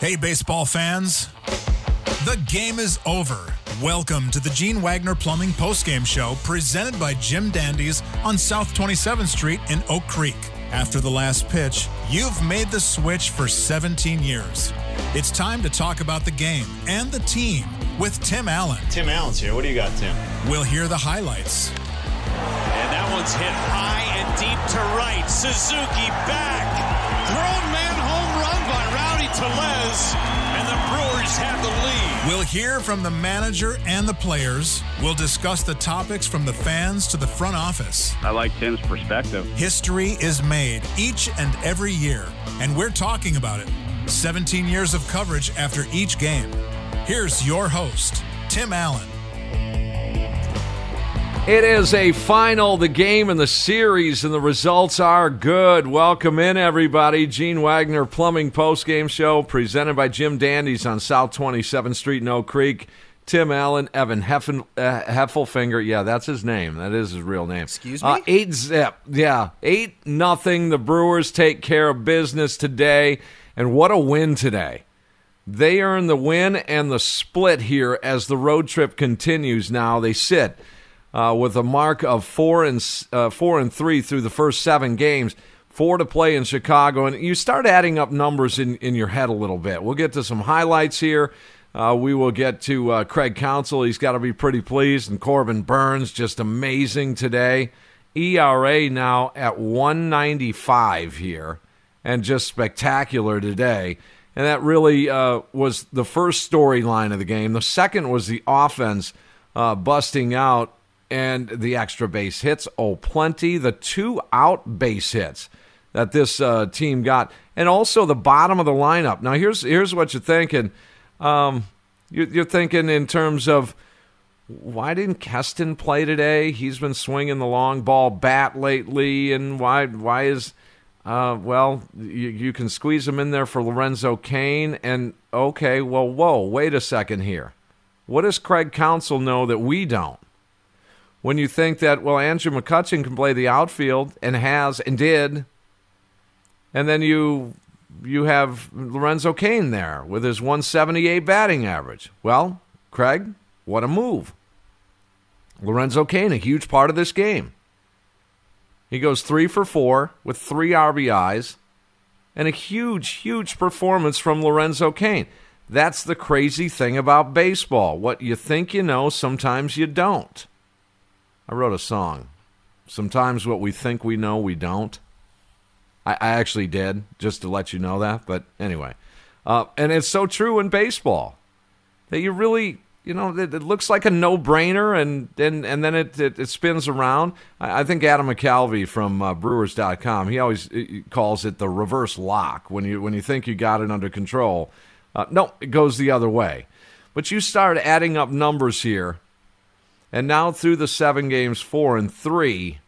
Hey, baseball fans. The game is over. Welcome to the Gene Wagner Plumbing Postgame Show presented by Jim Dandies on South 27th Street in Oak Creek. After the last pitch, you've made the switch for 17 years. It's time to talk about the game and the team with Tim Allen. Tim Allen's here. What do you got, Tim? We'll hear the highlights. And that one's hit high and deep to right. Suzuki back. Grown Tellez. And the Brewers have the lead. We'll hear from the manager and the players. We'll discuss the topics from the fans to the front office. I like Tim's perspective. History is made each and every year, and we're talking about it. 17 years of coverage after each game. Here's your host, Tim Allen. It is a final, the game and the series, and the results are good. Welcome in, everybody. Gene Wagner Plumbing Post Game Show presented by Jim Dandies on South 27th Street in Oak Creek. Tim Allen, Evan Heffen, uh, Heffelfinger. Yeah, that's his name. That is his real name. Excuse me? Uh, eight zip. Yeah, eight nothing. The Brewers take care of business today, and what a win today. They earn the win and the split here as the road trip continues. Now they sit uh, with a mark of four and uh, four and three through the first seven games. Four to play in Chicago, and you start adding up numbers in, in your head a little bit. We'll get to some highlights here. Uh, we will get to uh, Craig Counsell. He's got to be pretty pleased. And Corbin Burnes just amazing today. ERA now at 195 here, and just spectacular today. And that really uh, was the first storyline of the game. The second was the offense uh, busting out and the extra base hits. Oh, plenty. The two out base hits that this uh, team got, and also the bottom of the lineup. Now, here's here's what you're thinking. Um, you're, you're thinking in terms of why didn't Keston play today? He's been swinging the long ball bat lately, and why why is uh, well, you, you can squeeze him in there for Lorenzo Cain, and okay, well, whoa, wait a second here. What does Craig Counsell know that we don't? When you think that, well, Andrew McCutchen can play the outfield and has and did, and then you you have Lorenzo Cain there with his 178 batting average. Well, Craig, what a move. Lorenzo Cain, a huge part of this game. He goes three for four with three RBIs and a huge, huge performance from Lorenzo Cain. That's the crazy thing about baseball. What you think you know, sometimes you don't. I wrote a song. Sometimes what we think we know, we don't. I, I actually did, just to let you know that. But anyway. Uh, and it's so true in baseball that you really you know, it, it, looks like a no-brainer, and and, and then it, it, it spins around. I, I, think Adam McCalvy from uh, Brewers.com he always calls it the reverse lock when you when you think you got it under control. Uh, no, it goes the other way. But you start adding up numbers here, and now through the seven games, four and three,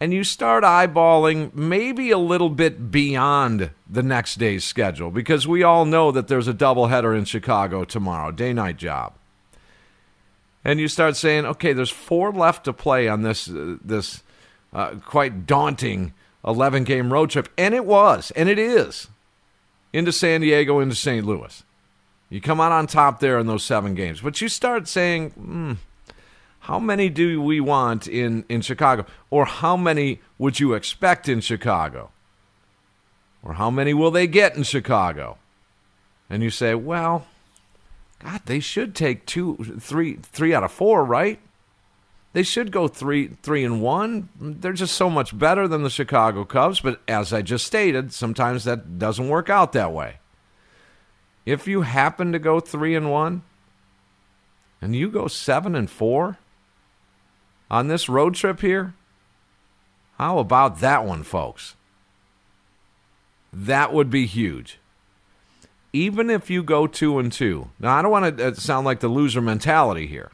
and you start eyeballing maybe a little bit beyond the next day's schedule because we all know that there's a doubleheader in Chicago tomorrow, day-night job and you start saying, okay, there's four left to play on this uh, this uh, quite daunting 11 game road trip, and it was, and it is, into San Diego, into St. Louis. You come out on top there in those seven games, but you start saying, hmm, how many do we want in in Chicago, or how many would you expect in Chicago, or how many will they get in Chicago? And you say, well God, they should take two, three, three out of four, right? They should go three, three and one. They're just so much better than the Chicago Cubs. But as I just stated, sometimes that doesn't work out that way. If you happen to go three and one, and you go seven and four on this road trip here, how about that one, folks? That would be huge even if you go two and two, now I don't want to uh, sound like the loser mentality here,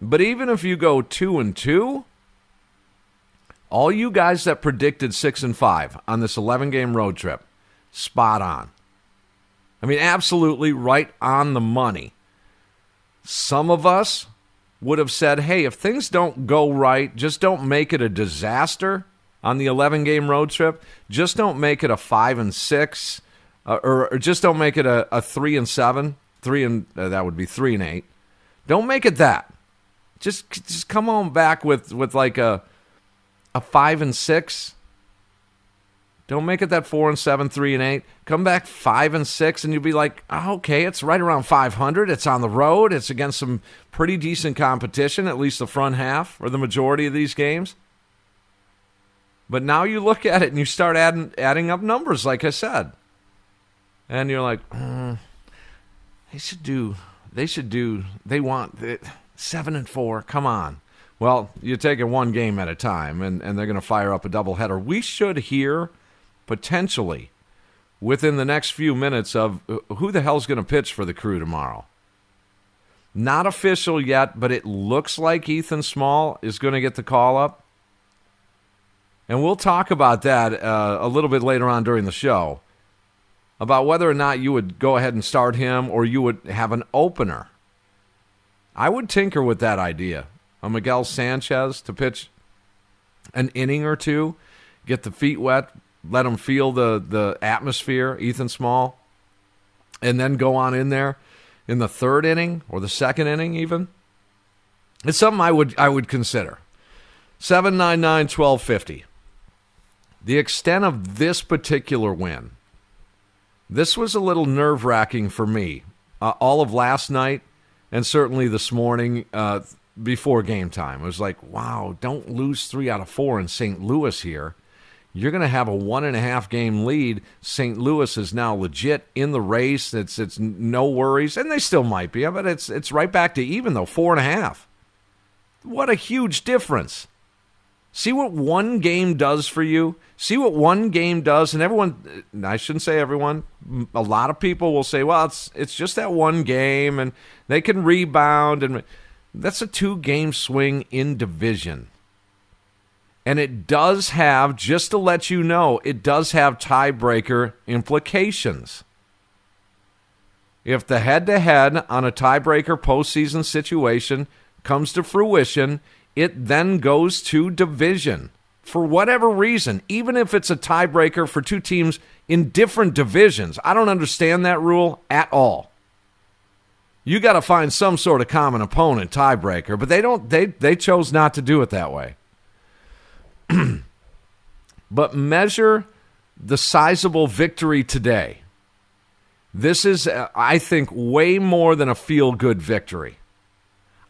but even if you go two and two, all you guys that predicted six and five on this 11 game road trip, spot on. I mean, absolutely right on the money. Some of us would have said, hey, if things don't go right, just don't make it a disaster on the 11 game road trip. Just don't make it a five and six uh, or, or, just don't make it a, a three and seven, three and uh, that would be three and eight. Don't make it that. Just just come on back with with like a a five and six. Don't make it that four and seven, three and eight. Come back five and six, and you'll be like, oh, okay, it's right around 500. It's on the road. It's against some pretty decent competition, at least the front half or the majority of these games. But now you look at it and you start adding adding up numbers, like I said and you're like, mm, they should do, they should do, they want it, seven and four. Come on. Well, you take it one game at a time, and, and they're going to fire up a doubleheader. We should hear potentially within the next few minutes of uh, who the hell's going to pitch for the crew tomorrow. Not official yet, but it looks like Ethan Small is going to get the call up. And we'll talk about that uh, a little bit later on during the show about whether or not you would go ahead and start him or you would have an opener. I would tinker with that idea. A Miguel Sanchez to pitch an inning or two, get the feet wet, let them feel the, the atmosphere, Ethan Small, and then go on in there in the third inning or the second inning even. It's something I would I would consider. 799 1250. The extent of this particular win this was a little nerve wracking for me. Uh, all of last night and certainly this morning uh, before game time. It was like, wow, don't lose three out of four in St. Louis here. You're going to have a one and a half game lead. St. Louis is now legit in the race. It's it's no worries, and they still might be, but it's it's right back to even though four and a half. What a huge difference! See what one game does for you. See what one game does, and everyone. I shouldn't say everyone. A lot of people will say, "Well, it's it's just that one game, and they can rebound." And that's a two-game swing in division, and it does have. Just to let you know, it does have tiebreaker implications. If the head-to-head on a tiebreaker postseason situation comes to fruition it then goes to division. for whatever reason, even if it's a tiebreaker for two teams in different divisions. I don't understand that rule at all. You got to find some sort of common opponent tiebreaker, but they don't they they chose not to do it that way. but measure the sizable victory today. This is uh, I think way more than a feel good victory.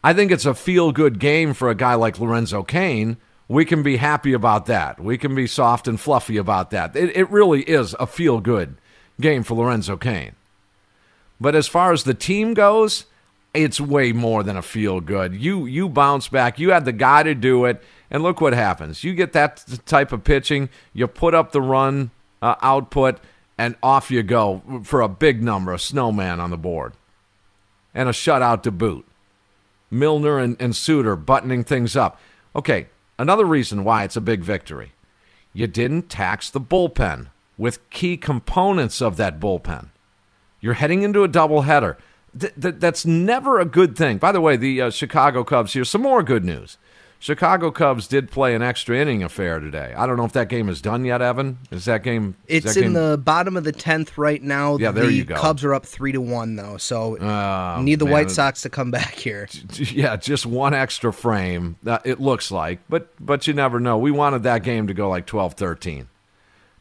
I think it's a feel good game for a guy like Lorenzo Cain we can be happy about that. We can be soft and fluffy about that. It, it really is a feel good game for Lorenzo Cain. But as far as the team goes, it's way more than a feel good. You you bounce back. You had the guy to do it, and look what happens. You get that type of pitching. You put up the run uh, output, and off you go for a big number, a snowman on the board, and a shutout to boot. Milner and, and Suter buttoning things up. Okay, Another reason why it's a big victory you didn't tax the bullpen with key components of that bullpen. You're heading into a doubleheader. Th- th- that's never a good thing. By the way, the uh, Chicago Cubs, here, some more good news. Chicago Cubs did play an extra inning affair today. I don't know if that game is done yet, Evan. Is that game? It's that in game... the bottom of the tenth right now. Yeah, there the you go. Cubs are up three to one though, so oh, need the man. White Sox to come back here. Yeah, just one extra frame. Uh, it looks like, but but you never know. We wanted that game to go like 12-13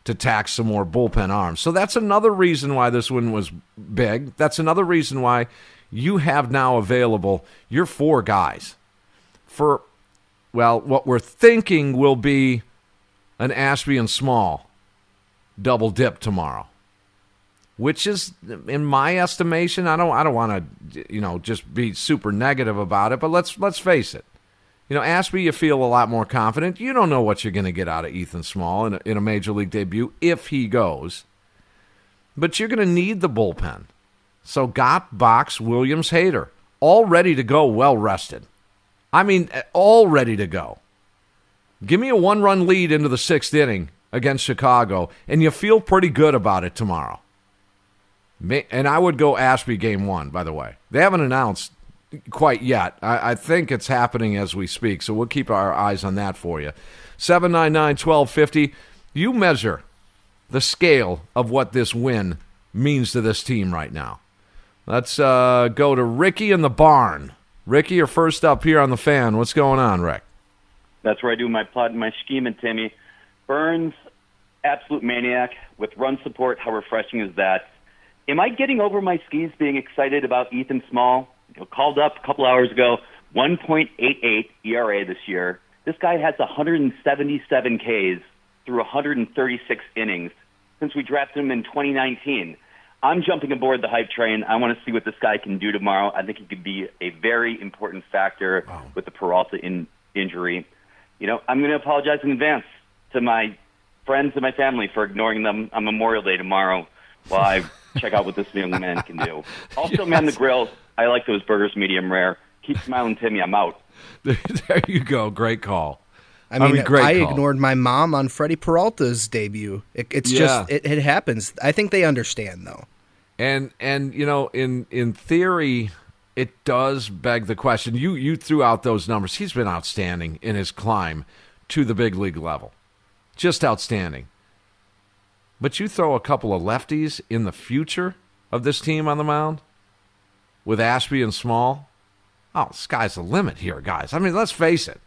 to tax some more bullpen arms. So that's another reason why this one was big. That's another reason why you have now available your four guys for well, what we're thinking will be an Ashby and Small double dip tomorrow, which is, in my estimation, I don't, I don't want to, you know, just be super negative about it, but let's let's face it. You know, Ashby, you feel a lot more confident. You don't know what you're going to get out of Ethan Small in a, in a major league debut if he goes, but you're going to need the bullpen. So, Gott, Box, Williams, Hader, all ready to go, well rested. I mean, all ready to go. Give me a one run lead into the sixth inning against Chicago, and you feel pretty good about it tomorrow. And I would go Ashby game one, by the way. They haven't announced quite yet. I, I think it's happening as we speak, so we'll keep our eyes on that for you. 799 1250. You measure the scale of what this win means to this team right now. Let's uh, go to Ricky in the barn. Ricky, you're first up here on the fan. What's going on, Rick? That's where I do my plot and my scheme, and Timmy. Burnes, absolute maniac with run support. How refreshing is that? Am I getting over my skis being excited about Ethan Small? You know, called up a couple hours ago, 1.88 ERA this year. This guy has 177 Ks through 136 innings since we drafted him in 2019. I'm jumping aboard the hype train. I want to see what this guy can do tomorrow. I think he could be a very important factor wow. with the Peralta in, injury. You know, I'm going to apologize in advance to my friends and my family for ignoring them on Memorial Day tomorrow while I check out what this young man can do. Also, yes. man, the grill. I like those burgers medium rare. Keep smiling, Timmy. I'm out. there you go. Great call. I mean, I, mean, great I ignored my mom on Freddie Peralta's debut. It, it's Yeah. just it, it happens. I think they understand though. And and you know, in in theory, it does beg the question. You you threw out those numbers. He's been outstanding in his climb to the big league level. Just outstanding. But you throw a couple of lefties in the future of this team on the mound with Ashby and Small. Oh, sky's the limit here, guys. I mean, let's face it.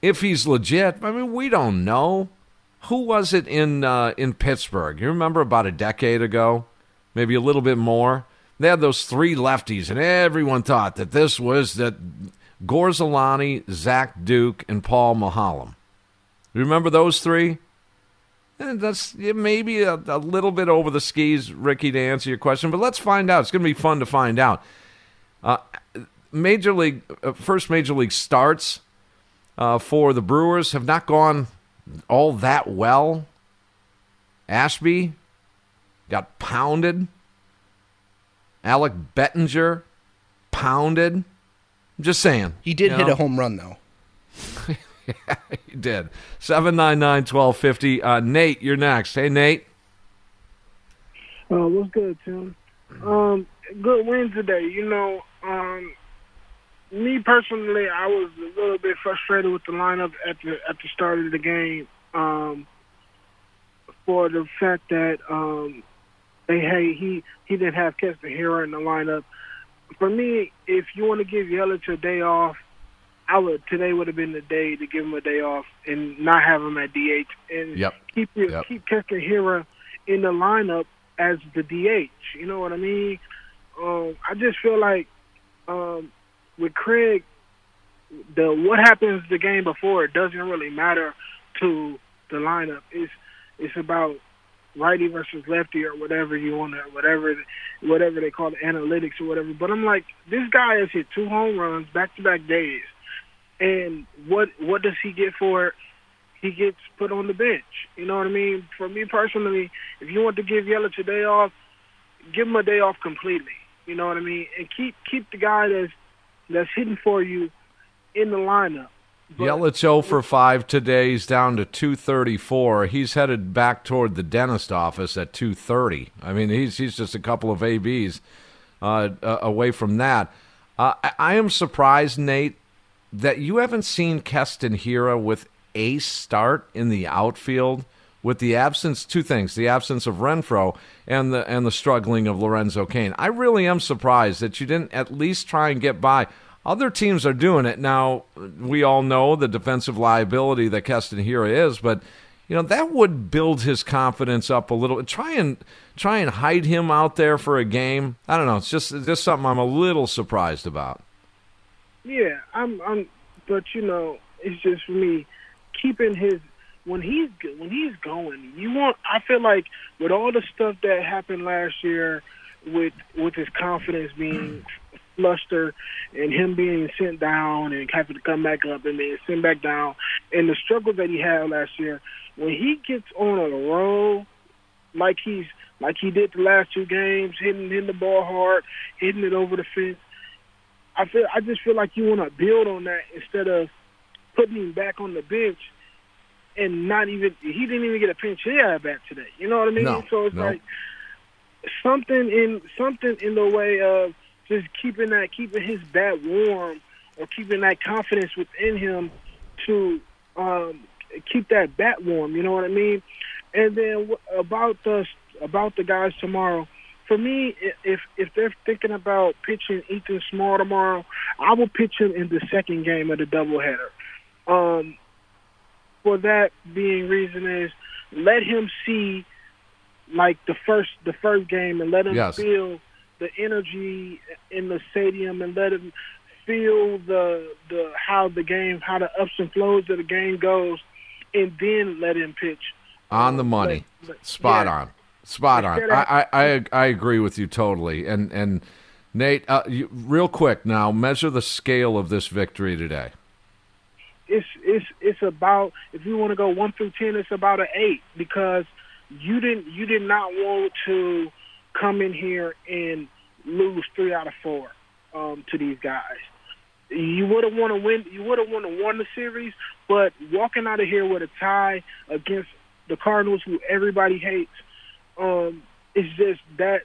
If he's legit, I mean, we don't know. Who was it in uh, in Pittsburgh? You remember about a decade ago, maybe a little bit more. They had those three lefties, and everyone thought that this was that Gorzelanny, Zach Duke, and Paul Maholm. Remember those three? And that's maybe a, a little bit over the skis, Ricky, to answer your question, but let's find out. It's going to be fun to find out. Uh, major league, uh, first major league starts uh, for the Brewers have not gone all that well. Ashby got pounded. Alec Bettinger pounded. I'm just saying. He did you hit a home run though. he did. 799 1250. Uh, Nate, you're next. Hey, Nate. Uh, what's good, Tim? Um, good win today. You know, um, me personally, I was a little bit frustrated with the lineup at the at the start of the game. Um, for the fact that um, they hey he he didn't have Keston Hiura in the lineup. For me, if you want to give Yelich a day off, I would today would have been the day to give him a day off and not have him at DH and Yep. keep your, Yep. keep Keston Hiura in the lineup as the DH. You know what I mean? Um, I just feel like um, with Craig, the what happens the game before it doesn't really matter to the lineup. It's it's about righty versus lefty or whatever you want to whatever whatever they call it analytics or whatever. But I'm like, this guy has hit two home runs back to back days, and what what does he get for it? He gets put on the bench. You know what I mean? For me personally, if you want to give Yelich a day off, give him a day off completely. You know what I mean? And keep keep the guy that's that's hitting for you in the lineup. Yelich 0 for 5 today. He's down to 234. He's headed back toward the dentist office at 230. I mean, he's he's just a couple of ABs uh, uh, away from that. Uh, I, I am surprised, Nate, that you haven't seen Keston Hiura with a start in the outfield with the absence two things the absence of Renfroe and the and the struggling of Lorenzo Cain. I really am surprised that you didn't at least try and get by. Other teams are doing it now. We all know the defensive liability that Keston Hiura is, but you know that would build his confidence up a little. Try and try and hide him out there for a game. I don't know. It's just it's just something I'm a little surprised about. Yeah, I'm. I'm. But you know, it's just for me keeping his when he's when he's going. You want. I feel like with all the stuff that happened last year, with with his confidence being flustered and him being sent down and having to come back up and then sent back down, and the struggles that he had last year. When he gets on a roll, like he's like he did the last two games, hitting hitting the ball hard, hitting it over the fence. I feel I just feel like you want to build on that instead of putting him back on the bench and not even he didn't even get a pinch hit bat today. You know what I mean? No, so it's no. like something in something in the way of just keeping that keeping his bat warm or keeping that confidence within him to um, keep that bat warm. You know what I mean? And then about the about the guys tomorrow. For me, if if they're thinking about pitching Ethan Small tomorrow, I will pitch him in the second game of the doubleheader. Um, for that being reason is let him see like the first the first game and let him Yes. feel the energy in the stadium and let him feel the the how the game how the ups and flows of the game goes and then let him pitch. On the money, but- but- spot yeah. on, spot on. I, I I agree with you totally. And and Nate, uh, you, real quick now, measure the scale of this victory today. it's it's it's about if you want to go one through ten, it's about an eight because you didn't you did not want to come in here and lose three out of four um, to these guys. You would have want to win. You would have want to won the series, but walking out of here with a tie against the Cardinals, who everybody hates, um, it's just that.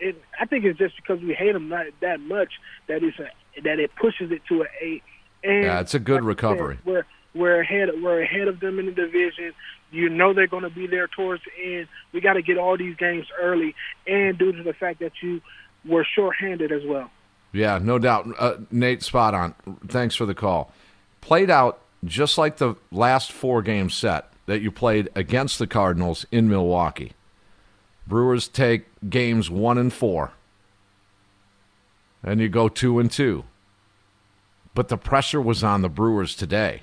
It, I think it's just because we hate them not that much that it's a that it pushes it to an eight. And Yeah, it's a good like I said, recovery. we're we're ahead. We're ahead of them in the division. You know they're going to be there towards the end. We got to get all these games early, and due to the fact that you were shorthanded as well. Yeah, no doubt. Uh, Nate, spot on. Thanks for the call. Played out just like the last four game set that you played against the Cardinals in Milwaukee. Brewers take games one and four, and you go two and two. But the pressure was on the Brewers today.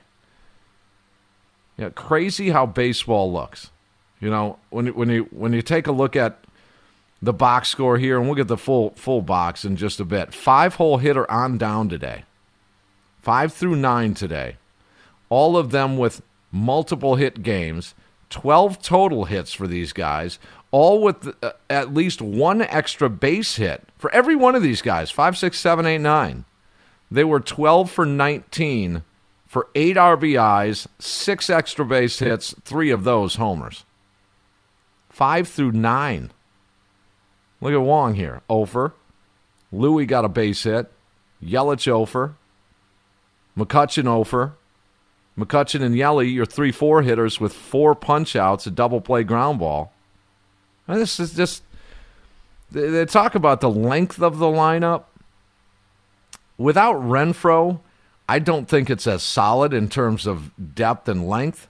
Yeah, crazy how baseball looks. You know, when when you when you take a look at the box score here, and we'll get the full full box in just a bit. Five hole hitter on down today. Five through nine today. All of them with multiple hit games. Twelve total hits for these guys. All with uh, at least one extra base hit for every one of these guys. Five, six, seven, eight, nine. They were twelve for nineteen for eight RBIs, six extra base hits, three of those homers. Five through nine. Look at Wong here. Ofer. Louis got a base hit. Yelich Ofer. McCutchen Ofer. McCutchen and Yelly, your three four hitters with four punch outs, a double play ground ball. This is just they, they talk about the length of the lineup. Without Renfroe, I don't think it's as solid in terms of depth and length.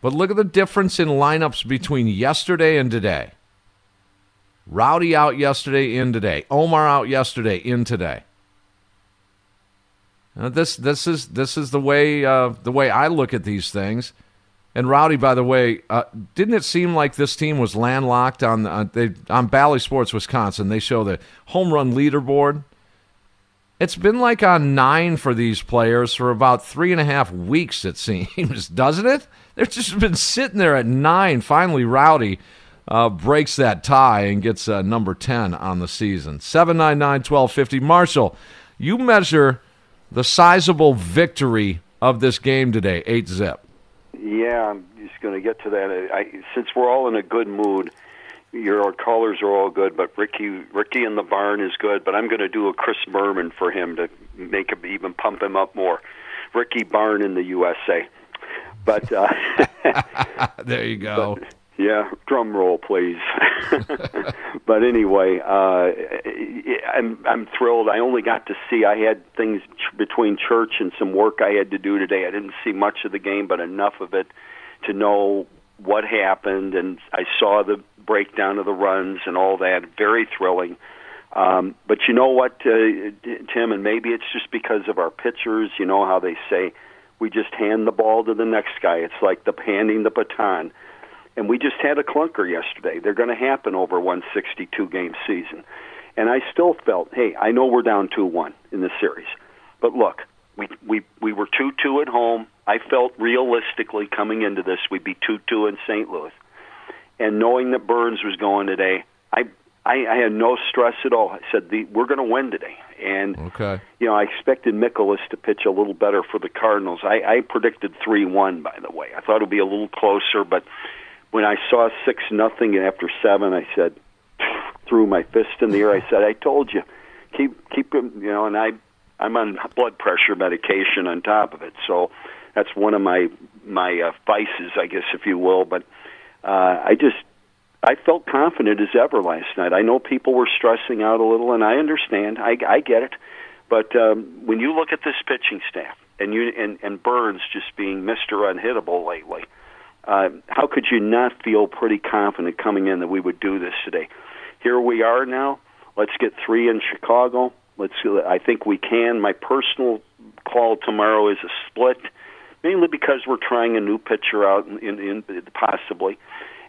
But look at the difference in lineups between yesterday and today. Rowdy out yesterday, in today. Omar out yesterday, in today. Now this this is this is the way uh, the way I look at these things. And Rowdy, by the way, uh, didn't it seem like this team was landlocked on uh, they, on Bally Sports Wisconsin? They show the home run leaderboard. It's been like on nine for these players for about three and a half weeks. It seems, doesn't it? They've just been sitting there at nine. Finally, Rowdy uh, breaks that tie and gets uh, number ten on the season. Seven nine nine twelve fifty. Marshall, you measure the sizable victory of this game today, eight zip. Yeah, I'm just going to get to that. I, since we're all in a good mood, your callers are all good, but Ricky, Ricky in the barn is good. But I'm going to do a Chris Berman for him to make him even pump him up more. Ricky Barn in the USA. But uh, there you go. But, yeah, drum roll, please. but anyway, uh, I'm I'm thrilled. I only got to see. I had things between church and some work I had to do today. I didn't see much of the game, but enough of it to know what happened, and I saw the breakdown of the runs and all that. Very thrilling. Um, but you know what, uh, Tim, and maybe it's just because of our pitchers. You know how they say we just hand the ball to the next guy. It's like the handing the baton and we just had a clunker yesterday. They're going to happen over one 62 game season. And I still felt, hey, I know we're down 2 1 in the series. But look, we, we, we were 2 2 at home. I felt realistically coming into this, we'd be 2 2 in St. Louis. And knowing that Burnes was going today, I, I, I had no stress at all. I said, the, we're going to win today. And, okay. you know, I expected Mikolas to pitch a little better for the Cardinals. I, I predicted 3 1, by the way. I thought it would be a little closer, but when I saw six nothing after seven, I said, threw my fist in the air. I said, "I told you, keep keep him." You know, and I I'm on blood pressure medication on top of it, so that's one of my my uh, vices, I guess, if you will. But uh, I just I felt confident as ever last night. I know people were stressing out a little, and I understand. I I get it. But um, when you look at this pitching staff, and you and and Burnes just being Mister Unhittable lately uh, how could you not feel pretty confident coming in that we would do this today? Here we are now. Let's get three in Chicago. Let's. I think we can. My personal call tomorrow is a split, mainly because we're trying a new pitcher out in, in, in possibly.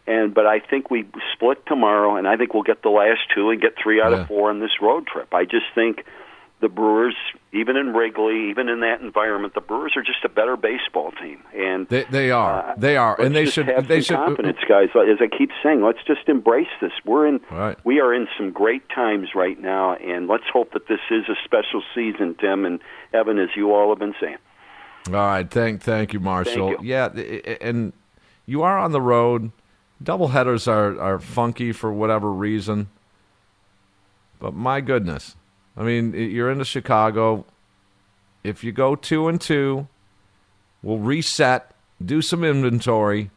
And but I think we split tomorrow, and I think we'll get the last two and get three out Yeah. of four on this road trip. I just think the Brewers, even in Wrigley, even in that environment, the Brewers are just a better baseball team. And They, they are. Uh, they are. And they should. have They should. Uh, confidence, guys. As I keep saying, let's just embrace this. We're in. Right. We are in some great times right now, and let's hope that this is a special season, Tim and Evan, as you all have been saying. All right, thank thank you, Marshall. Thank you. Yeah, and you are on the road. Double headers are are funky for whatever reason. But my goodness, I mean, you're into Chicago. If you go two and two, we'll reset, do some inventory,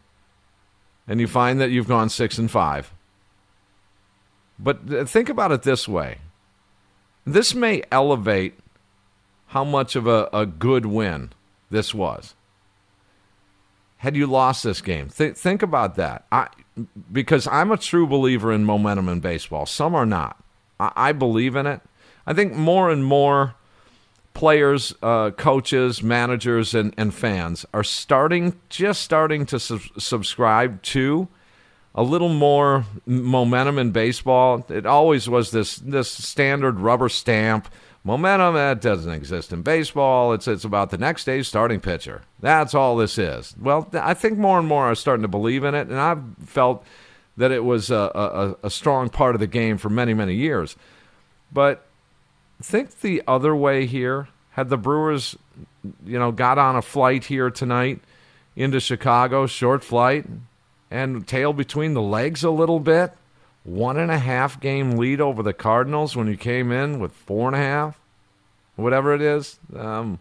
and you find that you've gone six and five. But think about it this way: this may elevate how much of a, a good win this was. Had you lost this game, Th- think about that. I, because I'm a true believer in momentum in baseball. Some are not. I, I believe in it. I think more and more players, uh, coaches, managers, and, and fans are starting, just starting to sub- subscribe to a little more momentum in baseball. It always was this this standard rubber stamp momentum that doesn't exist in baseball. It's it's about the next day's starting pitcher. That's all this is. Well, I think more and more are starting to believe in it, and I've felt that it was a, a, a strong part of the game for many many years. But think the other way here. Had the Brewers, you know, got on a flight here tonight into Chicago, short flight, and tail between the legs a little bit. One and a half game lead over the Cardinals when you came in with four and a half, whatever it is. Um,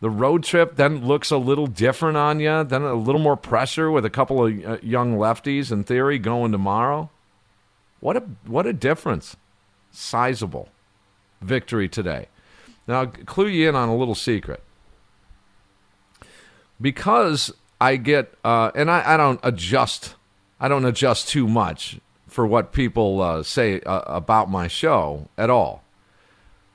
The road trip then looks a little different on you, then a little more pressure with a couple of uh, young lefties in theory going tomorrow. What a what a difference. Sizable victory today. Now, I'll clue you in on a little secret. Because I get, uh, and I, I don't adjust, I don't adjust too much for what people uh, say uh, about my show at all.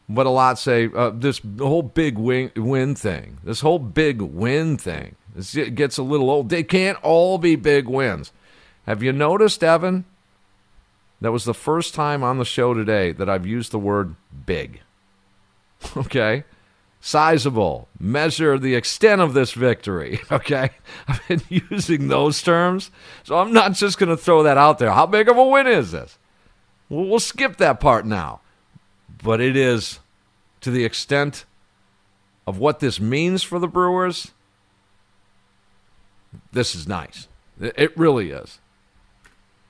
But a lot say uh, this whole big win, win thing, this whole big win thing, it gets a little old. They can't all be big wins. Have you noticed, Evan? That was the first time on the show today that I've used the word big. Okay? Sizable. Measure the extent of this victory. Okay? I've been using those terms. So I'm not just going to throw that out there. How big of a win is this? We'll, we'll skip that part now. But it is to the extent of what this means for the Brewers. This is nice. It really is.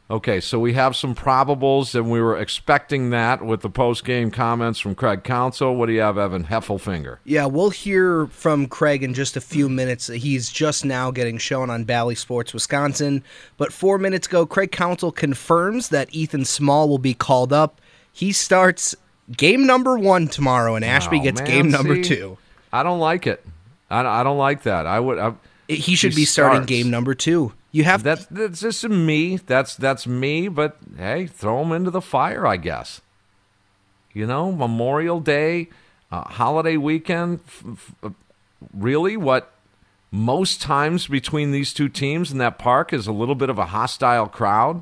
Okay, so we have some probables, and we were expecting that with the post game comments from Craig Counsell. What do you have, Evan Heffelfinger? Yeah, we'll hear from Craig in just a few minutes. He's just now getting shown on Bally Sports Wisconsin. But four minutes ago, Craig Counsell confirms that Ethan Small will be called up. He starts game number one tomorrow, and Ashby Oh, gets man, game number see? two. I don't like it. I, I don't like that. I would. I, He should be starting starts. game number two. You have that's that's just me. That's that's me. But hey, throw them into the fire, I guess. You know, Memorial Day, uh, holiday weekend. F- f- uh, really, what most times between these two teams in that park is a little bit of a hostile crowd.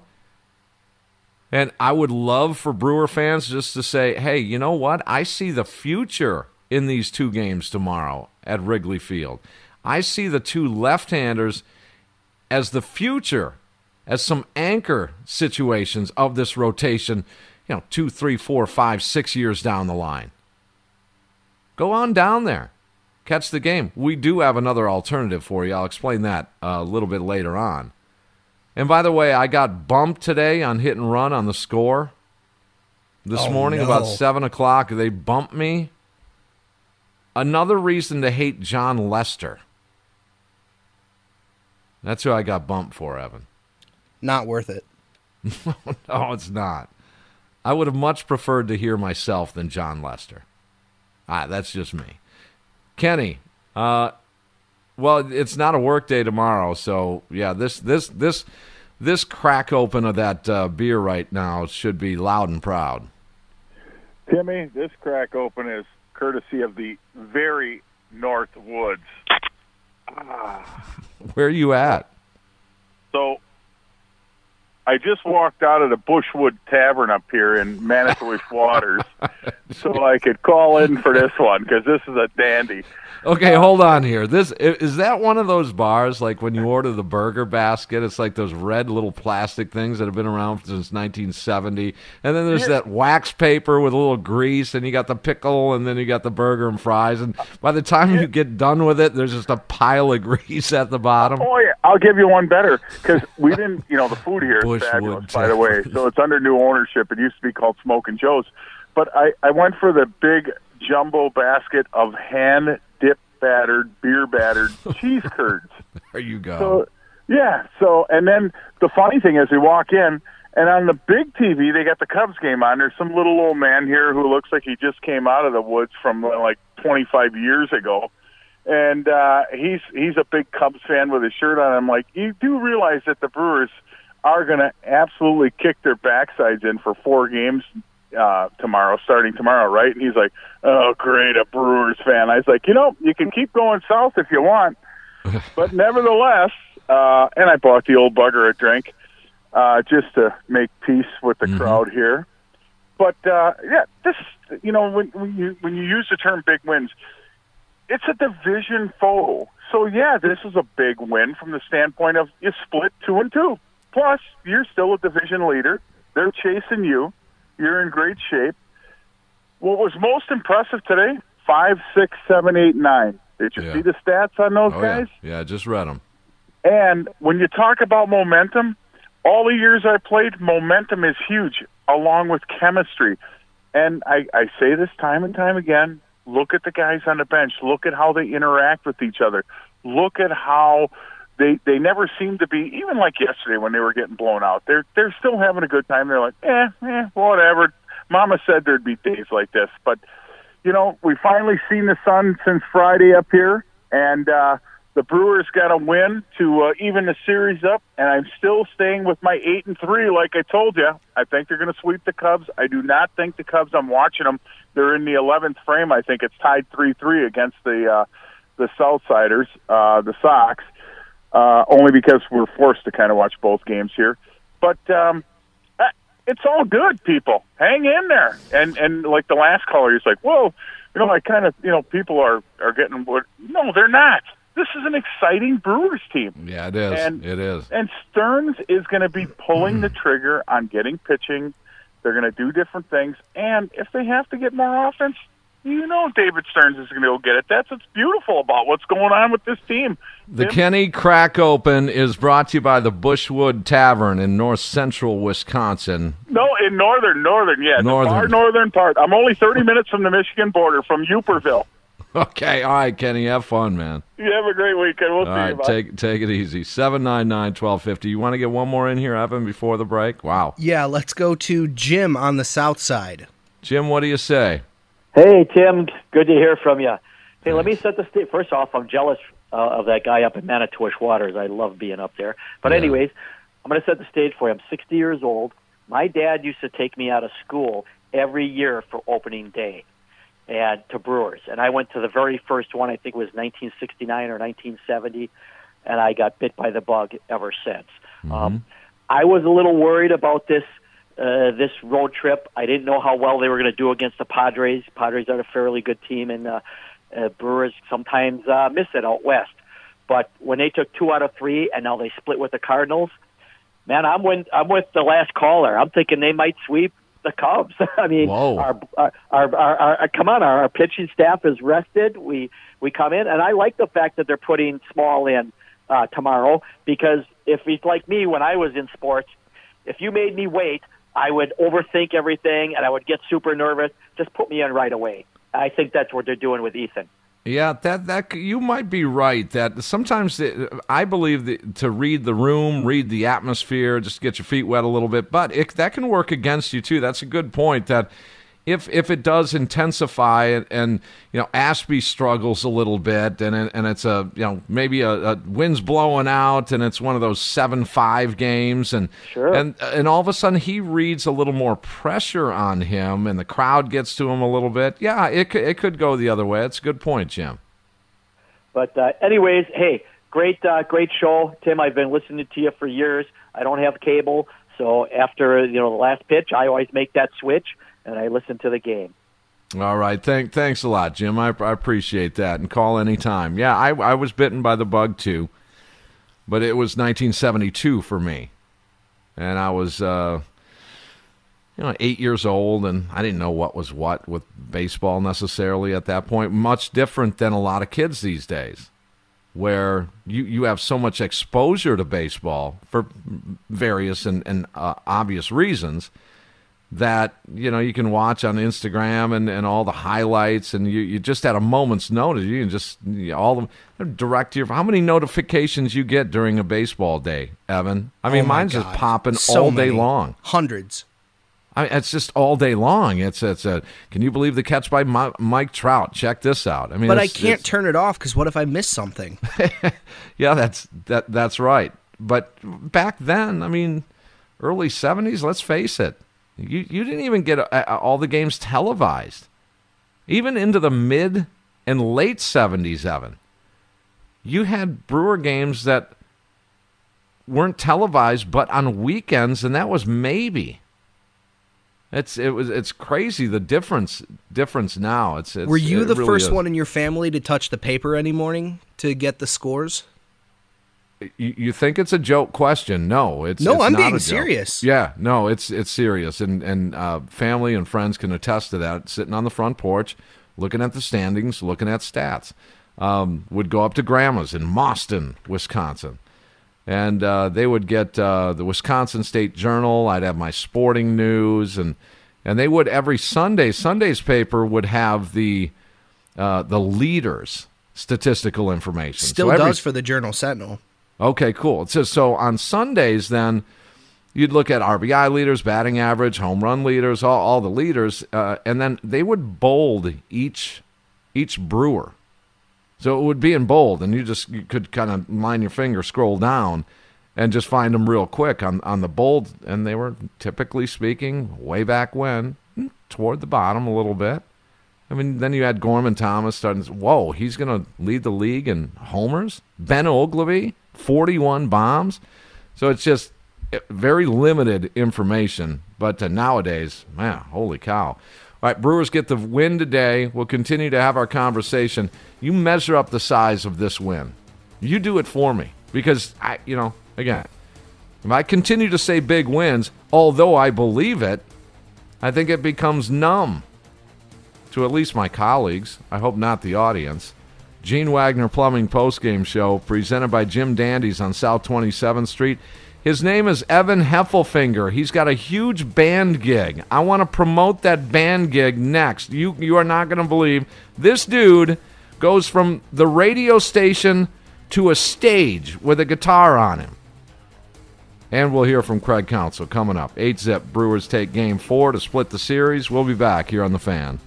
And I would love for Brewer fans just to say, hey, you know what? I see the future in these two games tomorrow at Wrigley Field. I see the two left handers as the future, as some anchor situations of this rotation, you know, two, three, four, five, six years down the line. Go on down there. Catch the game. We do have another alternative for you. I'll explain that uh, a little bit later on. And by the way, I got bumped today on hit and run on the score. This Oh, morning, no. about 7 o'clock, they bumped me. Another reason to hate Jon Lester. That's who I got bumped for, Evan. not worth it. no, it's not. I would have much preferred to hear myself than Jon Lester. Ah, that's just me. Kenny, uh, well, it's not a work day tomorrow, so yeah, this this this this crack open of that uh, beer right now should be loud and proud. Timmy, this crack open is courtesy of the very North Woods. Ah. Where are you at? So I just walked out of the Bushwood Tavern up here in Manitowish Waters so I could call in for this one because this is a dandy. Okay, uh, hold on here. This is that one of those bars like when you order the burger basket, it's like those red little plastic things that have been around since 1970. And then there's that wax paper with a little grease and you got the pickle and then you got the burger and fries and by the time you get done with it, there's just a pile of grease at the bottom. Oh yeah, I'll give you one better because we didn't. You know, the food here Bushwood fabulous, by the way. So it's under new ownership. It used to be called Smoking Joe's, but I I went for the big jumbo basket of hand dip battered, beer battered cheese curds. There you go. So yeah, so and then the funny thing is we walk in and on the big TV they got the Cubs game on. There's some little old man here who looks like he just came out of the woods from uh, like 25 years ago. And uh he's he's a big Cubs fan with his shirt on. I'm like, you do realize that the Brewers are going to absolutely kick their backsides in for four games uh tomorrow, starting tomorrow, right? And he's like, "Oh, great, a Brewers fan." I was like, "You know, you can keep going south if you want." but nevertheless, uh, and I bought the old bugger a drink uh, just to make peace with the crowd here. But uh, yeah, this you know when, when you when you use the term big wins, it's a division foe. So yeah, this is a big win from the standpoint of you split two and two. Plus, you're still a division leader. They're chasing you. You're in great shape. What was most impressive today? Five, six, seven, eight, nine. Did you Yeah. see the stats on those Oh, guys? yeah. yeah, just read them. And when you talk about momentum, all the years I played, momentum is huge, along with chemistry. And I, I say this time and time again Look at the guys on the bench. Look at how they interact with each other. Look at how they they never seem to be even like yesterday when they were getting blown out. They're they're still having a good time. They're like, eh, eh, whatever. Mama said there'd be days like this, but you know, we finally seen the sun since Friday up here, and uh, the Brewers got a win to uh, even the series up. And I'm still staying with my eight and three, like I told you. I think they're going to sweep the Cubs. I do not think the Cubs. I'm watching them. They're in the 11th frame. I think it's tied three three against the uh, the Southsiders, uh, the Sox. Uh, only because we're forced to kind of watch both games here, but. um it's all good, people. Hang in there. And and like the last caller, he's like, "Well, you know, I kind of, you know, people are are getting what? No, they're not. This is an exciting Brewers team. Yeah, it is. And, it is. And Stearns is going to be pulling the trigger on getting pitching. They're going to do different things, and if they have to get more offense, you know David Stearns is going to go get it. That's what's beautiful about what's going on with this team. The Tim- Kenny Crack Open is brought to you by the Bushwood Tavern in north central Wisconsin. No, in northern, northern, yeah, Northern. the far northern part. I'm only 30 minutes from the Michigan border, from Uperville. Okay, all right, Kenny, have fun, man. You have a great weekend. We'll All see you. right, Bye. take take it easy. Seven nine nine twelve fifty. You want to get one more in here, Evan, before the break? Wow, Yeah, let's go to Jim on the south side. Jim, what do you say? Hey, Tim. Good to hear from you. Hey, let me set the stage. First off, I'm jealous uh, of that guy up in Manitowish Waters. I love being up there. But Yeah. anyways, I'm going to set the stage for you. I'm 60 years old. My dad used to take me out of school every year for opening day and to Brewers. And I went to the very first one, I think it was 1969 or 1970, and I got bit by the bug ever since. Um, I was a little worried about this uh, this road trip. I didn't know how well they were going to do against the Padres. Padres are a fairly good team, and uh, uh, Brewers sometimes uh, miss it out west. But when they took two out of three, and now they split with the Cardinals, man, I'm with I'm with the last caller. I'm thinking they might sweep the Cubs. I mean, our, our, our, our, our come on, our, our pitching staff is rested. We we come in, and I like the fact that they're putting Small in uh, tomorrow because if he's like me when I was in sports, if you made me wait, I would overthink everything and I would get super nervous. Just put me in right away. I think that's what they're doing with Ethan. Yeah, that that you might be right. That sometimes I believe that to read the room, read the atmosphere, just get your feet wet a little bit. But it, that can work against you too. That's a good point. That if if it does intensify and, and you know Ashby struggles a little bit, and and it's a you know maybe a, a wind's blowing out, and it's one of those seven five games, and Sure. and and all of a sudden he reads a little more pressure on him, and the crowd gets to him a little bit. Yeah, it could, it could go the other way. It's a good point, Jim. But uh, anyways, hey, great uh, great show, Tim. I've been listening to you for years. I don't have cable, so after you know the last pitch, I always make that switch and I listen to the game. All right, thank thanks a lot, Jim. I, I appreciate that, and call anytime. Yeah, I I was bitten by the bug too, but it was 1972 for me, and I was uh, you know eight years old, and I didn't know what was what with baseball necessarily at that point. Much different than a lot of kids these days, where you you have so much exposure to baseball for various and and uh, obvious reasons that you know you can watch on Instagram and, and all the highlights, and you, you just at a moment's notice you can just you know, all the direct to your. How many notifications you get during a baseball day, Evan? I mean, Oh my mine's just popping So all day many. long. Hundreds. I mean, it's just all day long. It's it's a. Can you believe the catch by Mi- Mike Trout? Check this out. I mean, but I can't turn it off because what if I miss something? yeah, that's that that's right. But back then, I mean, early '70s. Let's face it, you you didn't even get all the games televised. Even into the mid and late '70s, Evan, you had Brewer games that weren't televised, but on weekends, and that was maybe. It's it was it's crazy the difference difference now. It's, it's Were you the really first is. one in your family to touch the paper any morning to get the scores? You, you think it's a joke question? No, it's No, it's I'm being serious. Yeah, no, it's it's serious, and and uh, family and friends can attest to that. Sitting on the front porch, looking at the standings, looking at stats. Um, would go up to grandma's in Mauston, Wisconsin, and uh, they would get uh, the Wisconsin State Journal. I'd have my sporting news, and and they would every Sunday. Sunday's paper would have the uh, the leaders statistical information. Still So every- does for the Journal Sentinel. Okay, cool. It says so on Sundays, then you'd look at RBI leaders, batting average, home run leaders, all, all the leaders, uh, and then they would bold each each brewer. So it would be in bold, and you just you could kind of line your finger, scroll down, and just find them real quick on on the bold. And they were typically speaking way back when, hmm, toward the bottom a little bit. I mean, then you had Gorman Thomas starting. Whoa, he's going to lead the league in homers. Ben Ogilvie 41 bombs. So it's just eh, very limited information. But uh, nowadays, man, holy cow. All right, Brewers get the win today. We'll continue to have our conversation. You measure up the size of this win. You do it for me because I, you know, again, if I continue to say big wins, although I believe it, I think it becomes numb to at least my colleagues. I hope not the audience. Gene Wagner Plumbing Postgame Show, presented by Jim Dandies on South 27th Street. His name is Evan Heffelfinger. He's got a huge band gig. I want to promote that band gig next. You you are not going to believe this dude goes from the radio station to a stage with a guitar on him. And we'll hear from Craig Counsell coming up. 8 zip Brewers take game four to split the series. We'll be back here on the fan.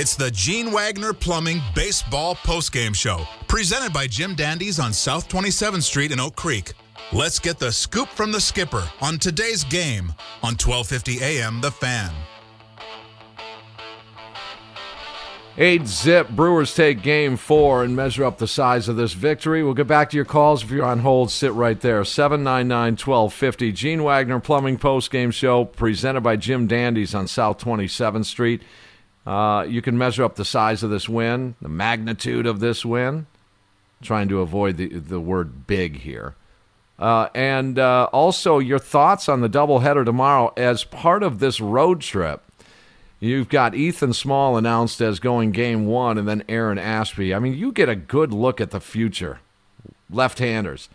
It's the Gene Wagner Plumbing Baseball Postgame Show, presented by Jim Dandies on South 27th Street in Oak Creek. Let's get the scoop from the skipper on today's game on 1250 AM The Fan. 8 zip Brewers take game four and measure up the size of this victory. We'll get back to your calls. If you're on hold, sit right there. 799 1250. Gene Wagner Plumbing Post Game Show, presented by Jim Dandies on South 27th Street. Uh, you can measure up the size of this win, the magnitude of this win. Trying to avoid the, the word big here. Uh, and uh, also your thoughts on the doubleheader tomorrow as part of this road trip. You've got Ethan Small announced as going game one, and then Aaron Ashby. I mean, you get a good look at the future, left-handers,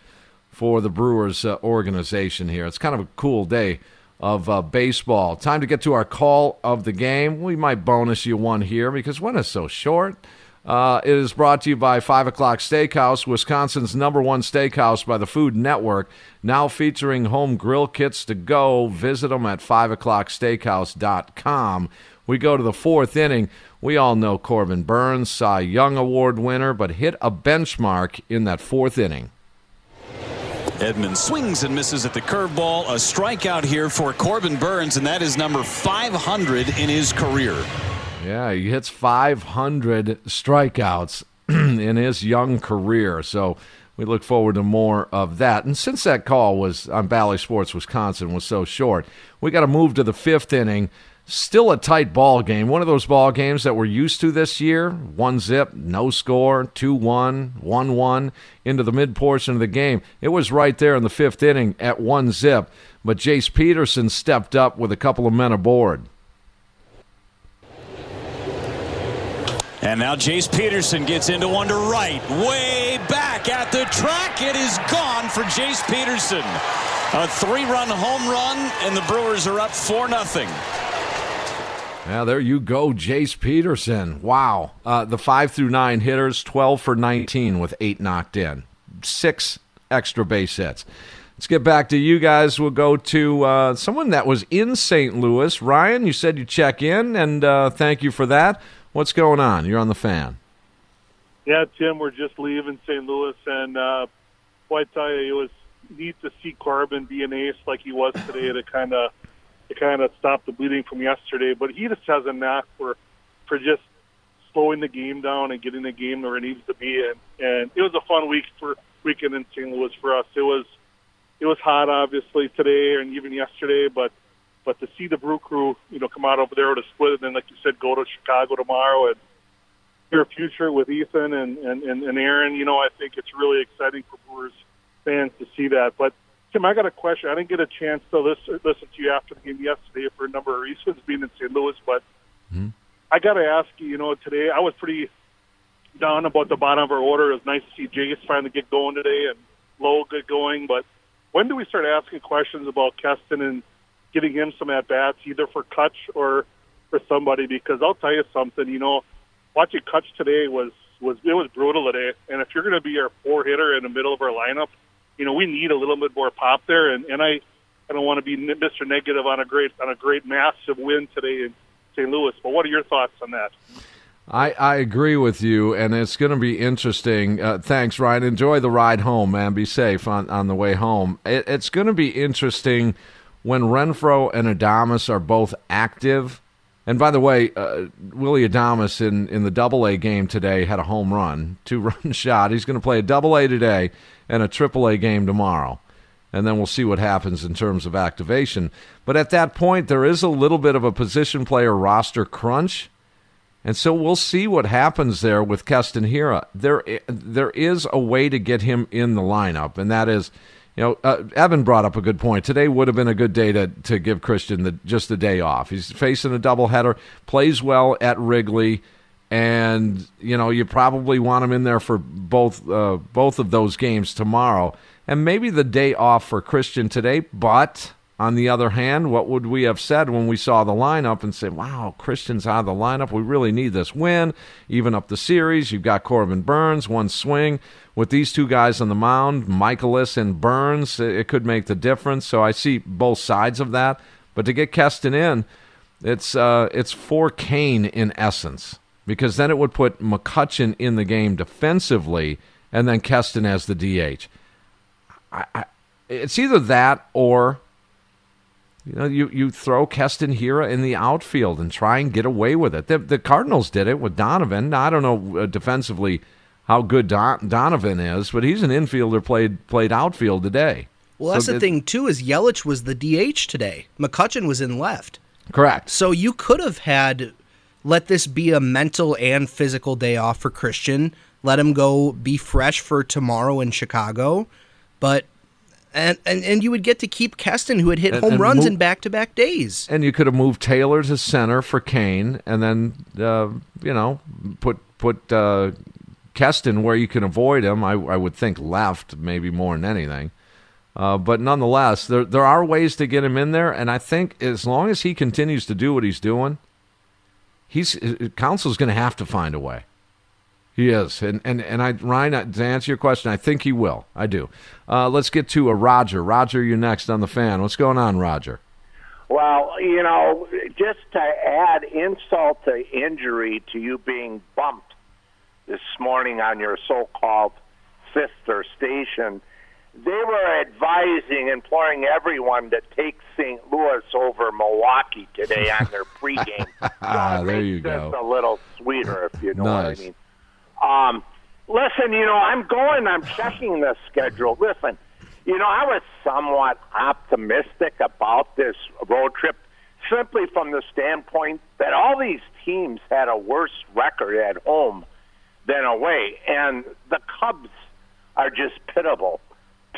for the Brewers uh, organization here. It's kind of a cool day of uh, baseball. Time to get to our call of the game. We might bonus you one here because when it's so short. Uh, it is brought to you by 5 O'Clock Steakhouse, Wisconsin's number one steakhouse by the Food Network. Now featuring home grill kits to go. Visit them at 5o'clocksteakhouse.com. We go to the fourth inning. We all know Corbin Burnes, Cy Young Award winner, but hit a benchmark in that fourth inning. Edman swings and misses at the curveball. A strikeout here for Corbin Burnes, and that is number 500 in his career. Yeah, he hits 500 strikeouts in his young career. So we look forward to more of that. And since that call was on Bally Sports Wisconsin was so short, we got to move to the fifth inning. Still a tight ball game. One of those ball games that we're used to this year. One zip, no score, 2 1, 1 1 into the mid portion of the game. It was right there in the fifth inning at one zip. But Jace Peterson stepped up with a couple of men aboard. And now Jace Peterson gets into one to right. Way back at the track. It is gone for Jace Peterson. A three run home run, and the Brewers are up 4 0. Yeah, there you go, Jace Peterson. Wow. Uh, the five through nine hitters, 12 for 19 with eight knocked in, six extra base hits. Let's get back to you guys. We'll go to uh, someone that was in St. Louis. Ryan, you said you check in, and uh, thank you for that. What's going on? You're on the fan. Yeah, Tim, we're just leaving St. Louis, and uh, boy, I tell you, it was neat to see Corbin be an ace like he was today to kind of to kind of stop the bleeding from yesterday. But he just has a knack for for just slowing the game down and getting the game where it needs to be. And and it was a fun week for weekend in St. Louis for us. It was it was hot, obviously today and even yesterday, but but to see the Brew Crew, you know, come out over there to split, and then like you said, go to Chicago tomorrow and your future with Ethan and, and, and, and Aaron, you know, I think it's really exciting for Brewers fans to see that. But Tim, I got a question. I didn't get a chance to listen, listen to you after the game yesterday for a number of reasons, being in St. Louis. But mm-hmm. I got to ask you, you know, today I was pretty down about the bottom of our order. It was nice to see Jace finally get going today and Lowe get going. But when do we start asking questions about Keston and getting him some at bats either for Kutch or for somebody because I'll tell you something. You know, watching Kutch today was was it was brutal today. And if you're going to be our four hitter in the middle of our lineup, you know we need a little bit more pop there. And and I I don't want to be Mr. Negative on a great on a great massive win today in St. Louis. But what are your thoughts on that? I, I agree with you, and it's going to be interesting. Uh, thanks, Ryan. Enjoy the ride home, man. Be safe on, on the way home. It, it's going to be interesting when Renfroe and Adames are both active. And by the way, uh, Willy Adames in, in the Double A game today had a home run, two run shot. He's going to play a Double A today and a Triple A game tomorrow. And then we'll see what happens in terms of activation. But at that point, there is a little bit of a position player roster crunch and so we'll see what happens there with Keston Hiura. There, there is a way to get him in the lineup, and that is, you know, uh, Evan brought up a good point. Today would have been a good day to, to give Christian the, just the day off. He's facing a doubleheader, plays well at Wrigley, and you know you probably want him in there for both uh, both of those games tomorrow, and maybe the day off for Christian today, but on the other hand, what would we have said when we saw the lineup and said, wow, Christian's out of the lineup. We really need this win, even up the series. You've got Corbin Burnes, one swing. With these two guys on the mound, Mikolas and Burnes. it could make the difference. So I see both sides of that. But to get Keston in, it's, uh, it's for Cain in essence, because then it would put McCutchen in the game defensively and then Keston as the DH. I, I, it's either that or you know, you, you throw Keston Hiura in the outfield and try and get away with it. The, the Cardinals did it with Donovan. I don't know uh, defensively how good Don, Donovan is, but he's an infielder played played outfield today. Well, that's so the thing too. Is Yelich was the DH today? McCutchen was in left. Correct. So you could have had let this be a mental and physical day off for Christian. Let him go be fresh for tomorrow in Chicago. But and, and and you would get to keep Keston, who had hit and, home and runs move, in back to back days. And you could have moved Taylor to center for Cain, and then uh, you know put put uh, Keston where you can avoid him. I, I would think left, maybe more than anything. Uh, but nonetheless, there there are ways to get him in there, and I think as long as he continues to do what he's doing, he's uh, uh, Counsell's going to have to find a way. He is, and and and I Ryan to answer your question, I think he will. I do. Uh, let's get to a Roger. Roger, you're next on the fan. What's going on, Roger? Well, you know, just to add insult to injury to you being bumped this morning on your so-called sister station, they were advising, imploring everyone to take St. Louis over Milwaukee today on their pregame. ah, there you go. Just a little sweeter, if you know nice. what I mean. Um, listen, you know, I'm going, I'm checking the schedule. Listen, you know, I was somewhat optimistic about this road trip simply from the standpoint that all these teams had a worse record at home than away. And the Cubs are just pitiable,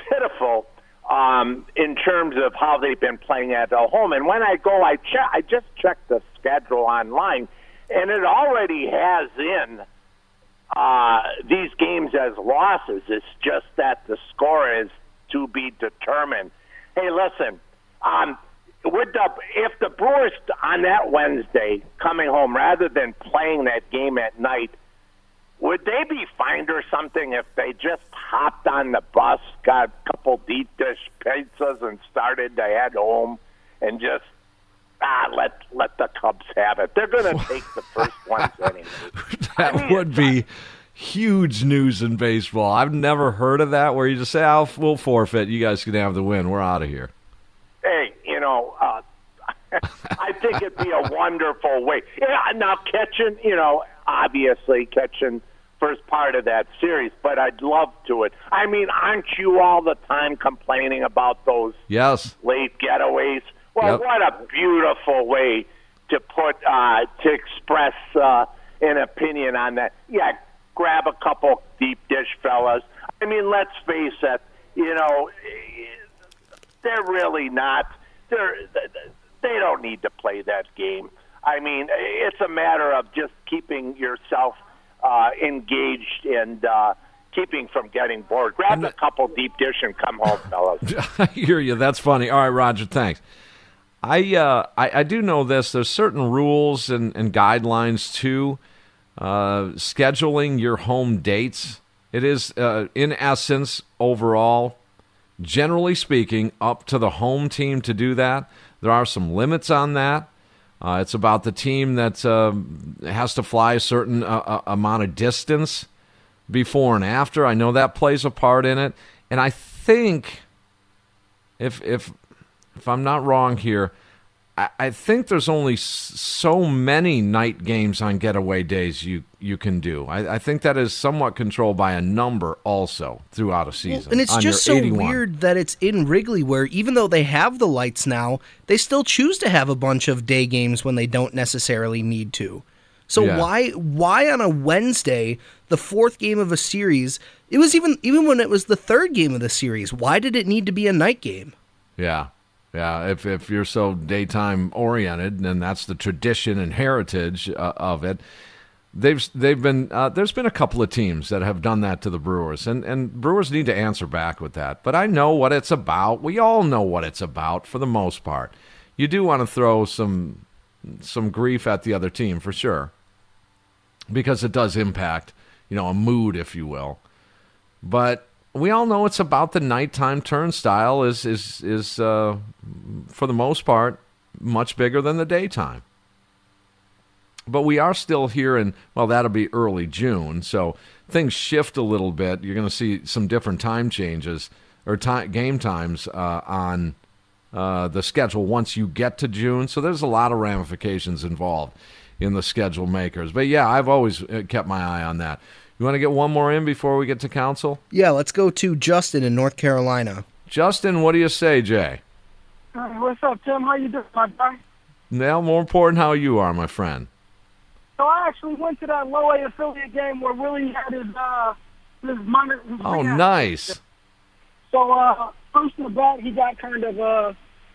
pitiful um, in terms of how they've been playing at home. And when I go, I check, I just checked the schedule online, and it already has in uh, these games as losses. It's just that the score is to be determined. Hey, listen, um, would the if the Brewers on that Wednesday coming home rather than playing that game at night, would they be fined or something if they just hopped on the bus, got a couple deep dish pizzas, and started to head home and just ah, let let the Cubs have it. They're going to take the first ones anyway. that I mean, would be huge news in baseball. I've never heard of that where you just say, "I'll oh, we'll forfeit. You guys can have the win. We're out of here." Hey, you know, I think it'd be a wonderful way. Yeah, now catching, you know, obviously catching first part of that series, but I'd love to it. I mean, aren't you all the time complaining about those yes late getaways? Well, yep. what a beautiful way to put uh, to express uh, an opinion on that. Yeah, grab a couple deep dish fellas. I mean, let's face it. You know, they're really not. They're they don't need to play that game. I mean, it's a matter of just keeping yourself uh, engaged and. Uh, keeping from getting bored. Grab a couple deep dish and come home, fellas. I hear you. That's funny. All right, Roger. Thanks. I, uh, I I do know this. There's certain rules and, and guidelines to uh, scheduling your home dates. It is, uh, in essence, overall, generally speaking, up to the home team to do that. There are some limits on that. Uh, it's about the team that uh, has to fly a certain uh, uh, amount of distance before and after. I know that plays a part in it, and I think if if if I'm not wrong here, I, I think there's only so many night games on getaway days you you can do. I, I think that is somewhat controlled by a number also throughout a season. And it's just so 81. weird that it's in Wrigley, where even though they have the lights now, they still choose to have a bunch of day games when they don't necessarily need to. So Yeah. why why on a Wednesday, the fourth game of a series? It was even even when it was the third game of the series. Why did it need to be a night game? Yeah. Yeah, if if you're so daytime oriented, then that's the tradition and heritage uh, of it. They've they've been uh, there's been a couple of teams that have done that to the Brewers, and and Brewers need to answer back with that. But I know what it's about. We all know what it's about for the most part. You do want to throw some some grief at the other team for sure, because it does impact you know a mood, if you will. But we all know it's about the nighttime turnstile is is is uh, for the most part much bigger than the daytime. But we are still here in well, that'll be early June, so things shift a little bit. You're going to see some different time changes or time, game times uh, on uh, the schedule once you get to June. So there's a lot of ramifications involved in the schedule makers. But yeah, I've always uh, kept my eye on that. You want to get one more in before we get to Counsell? Yeah, let's go to Justin in North Carolina. Justin, what do you say, Jay? Hey, what's up, Tim? How you doing, my guy? Now, more important, how you are, my friend. So I actually went to that low A affiliate game where Willie had his uh his minor. His Oh, rehab. nice. So uh, first in the bat, he got kind of uh,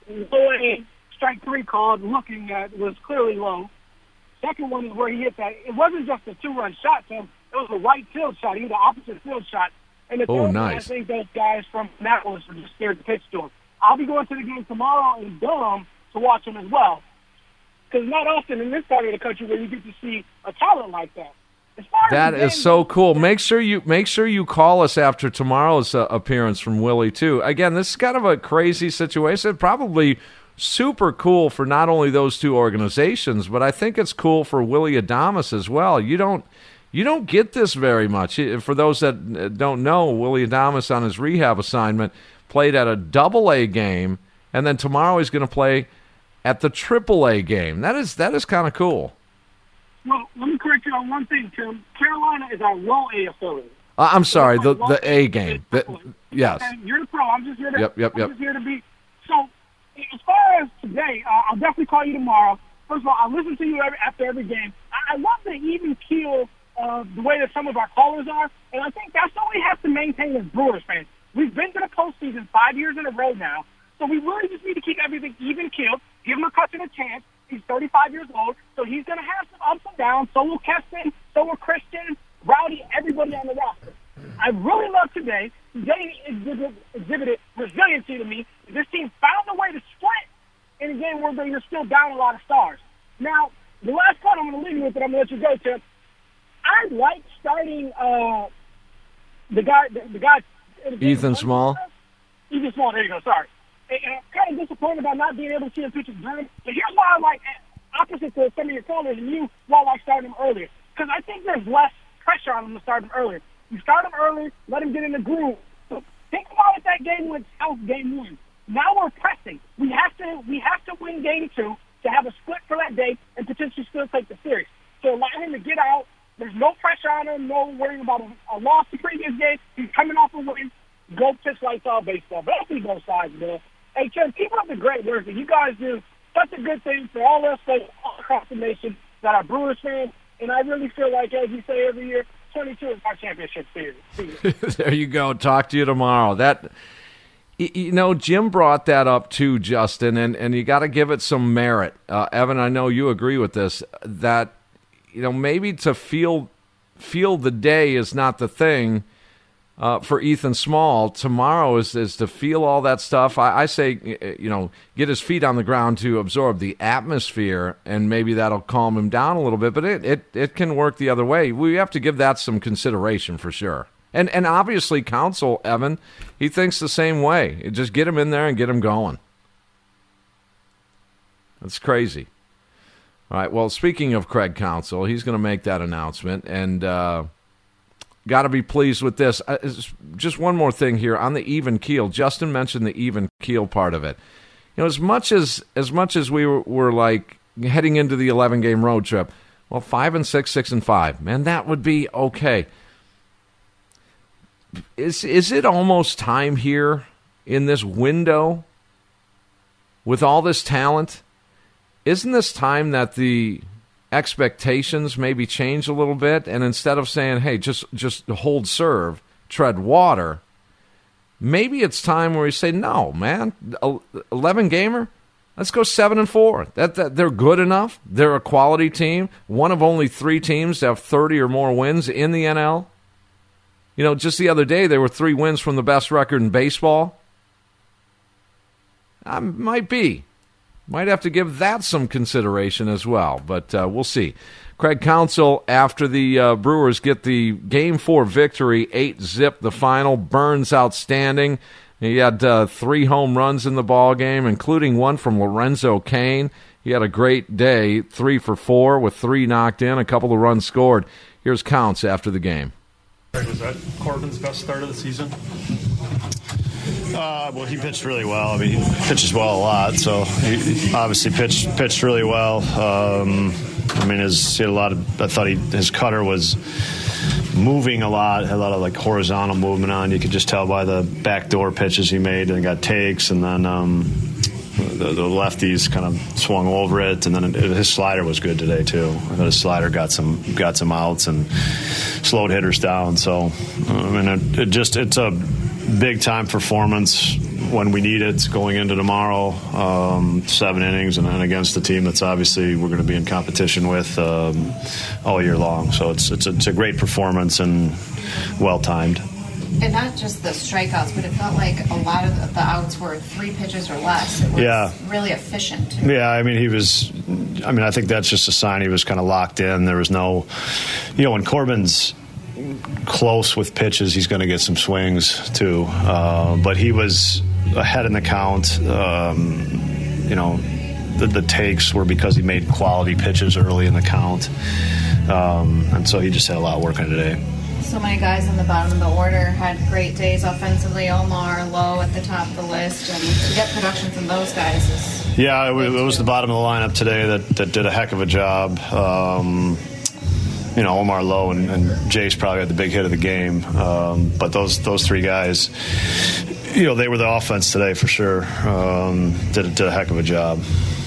low A strike three called, looking at was clearly low. Second one is where he hit that. It wasn't just a two run shot, Tim. It was a right field shot. He was the opposite field shot. And the Oh, third one, nice. I think those guys from Annapolis were just scared to pitch to him. I'll be going to the game tomorrow in Durham to watch him as well. Because not often in this part of the country where you get to see a talent like that. As far as That is game so cool. Make sure you make sure you call us after tomorrow's uh, appearance from Willie too. Again, this is kind of a crazy situation. Probably super cool for not only those two organizations, but I think it's cool for Willie Adames as well. You don't you don't get this very much. For those that uh, don't know, Willie Adames on his rehab assignment played at a double A game, and then tomorrow he's going to play at the triple A game. That is that is kind of cool. Well, let me correct you on one thing, Tim. Carolina is our low A affiliate. Uh, I'm sorry, the the A game. The, yes. And you're the pro. I'm just here to. Yep, yep, I'm yep. just here to be. So, as far as today, uh, I'll definitely call you tomorrow. First of all, I listen to you every, after every game. I, I love the even keel uh, the way that some of our callers are, and I think that's what we have to maintain as Brewers fans. We've been to the postseason five years in a row now, so we really just need to keep everything even keeled. Give him a chance. He's 35 years old, so he's going to have some ups and downs. So will Keston. So will Christian, Rowdy, everybody on the roster. I really love today. Today exhibited, resiliency to me. This team found a way to split in a game where they were still down a lot of stars. Now, the last part I'm going to leave you with, and I'm going to let you go, Tim. I like starting uh, the guy, the, the guy, Ethan Small. Ethan Small. There you go. Sorry. And, and I'm kind of disappointed about not being able to see him pitch at Durham. But here's why I like, opposite to some of your callers and you, why I like starting him earlier. Because I think there's less pressure on him to start him earlier. You start him early, let him get in the groove. So think about if that game went south game one. Now we're pressing. We have to we have to win game two to have a split for that day and potentially still take the series. So allow him to get out. There's no pressure on him, no worrying about a, a loss the previous game. He's coming off a win. Go pitch lights out baseball. But I both sides, man. Hey, Tim, keep up the great work you guys do. Such a good thing for all us folks all across the nation that are Brewers fans. And I really feel like, as you say every year, 22 is our championship series. There you go. Talk to you tomorrow. That you know, Jim brought that up too, Justin, and and you got to give it some merit. Uh, Evan, I know you agree with this. That you know maybe to feel feel the day is not the thing. uh, for Ethan Small tomorrow is, is to feel all that stuff. I, I say, you know, get his feet on the ground to absorb the atmosphere, and maybe that'll calm him down a little bit. But it, it, it can work the other way. We have to give that some consideration for sure. And and obviously, Counsell Evan, he thinks the same way. Just get him in there and get him going. That's crazy. All right. Well, speaking of Craig Counsell, he's going to make that announcement, and uh, got to be pleased with this. Uh, just one more thing here on the even keel. Justin mentioned the even keel part of it. You know, as much as as much as we were, were like heading into the eleven game road trip, well, five and six, six and five, man, that would be okay. Is is it almost time here in this window with all this talent? Isn't this time that the expectations maybe change a little bit? And instead of saying hey just just hold serve tread water maybe it's time where we say no man 11 gamer let's go 7 and 4 that, that they're good enough. They're a quality team. One of only 3 teams to have 30 or more wins in the NL you know just the other day there were 3 wins from the best record in baseball. I might be might have to give that some consideration as well, but uh, we'll see. Craig Counsell, after the uh, Brewers get the Game 4 victory, 8 zip the final, Burnes outstanding. He had uh, three home runs in the ball game, including one from Lorenzo Cain. He had a great day, three for four with three knocked in, a couple of runs scored. Here's Counts after the game. Was that Corbin's best start of the season? Uh, well, he pitched really well. I mean, he pitches well a lot, so he obviously pitched pitched really well. Um, I mean, his, he had a lot of. I thought he, his cutter was moving a lot, a lot of like horizontal movement on. You could just tell by the backdoor pitches he made, and got takes, and then um, the, the, lefties kind of swung over it, and then his slider was good today too. I thought his slider got some got some outs and slowed hitters down. So I mean, it, it just it's a big time performance when we need it going into tomorrow. Um, seven innings and, and, against the team that's obviously we're going to be in competition with um, all year long. So it's it's a, it's a great performance and well timed. And not just the strikeouts, but it felt like a lot of the outs were three pitches or less. It was yeah. really efficient. Yeah, I mean, he was, I mean, I think that's just a sign he was kind of locked in. There was no, you know, when Corbin's close with pitches, he's going to get some swings too. Uh, but he was ahead in the count. Um, you know, the, the, takes were because he made quality pitches early in the count. Um, and so he just had a lot of work on today. So many guys in the bottom of the order had great days offensively. Omar low at the top of the list, and to get production from those guys is. Yeah, it, it was the bottom of the lineup today that, that did a heck of a job. Um, you know, Omar Lowe and, and Jace probably had the big hit of the game. Um, but those those three guys, you know, they were the offense today for sure. Um, did, did a heck of a job.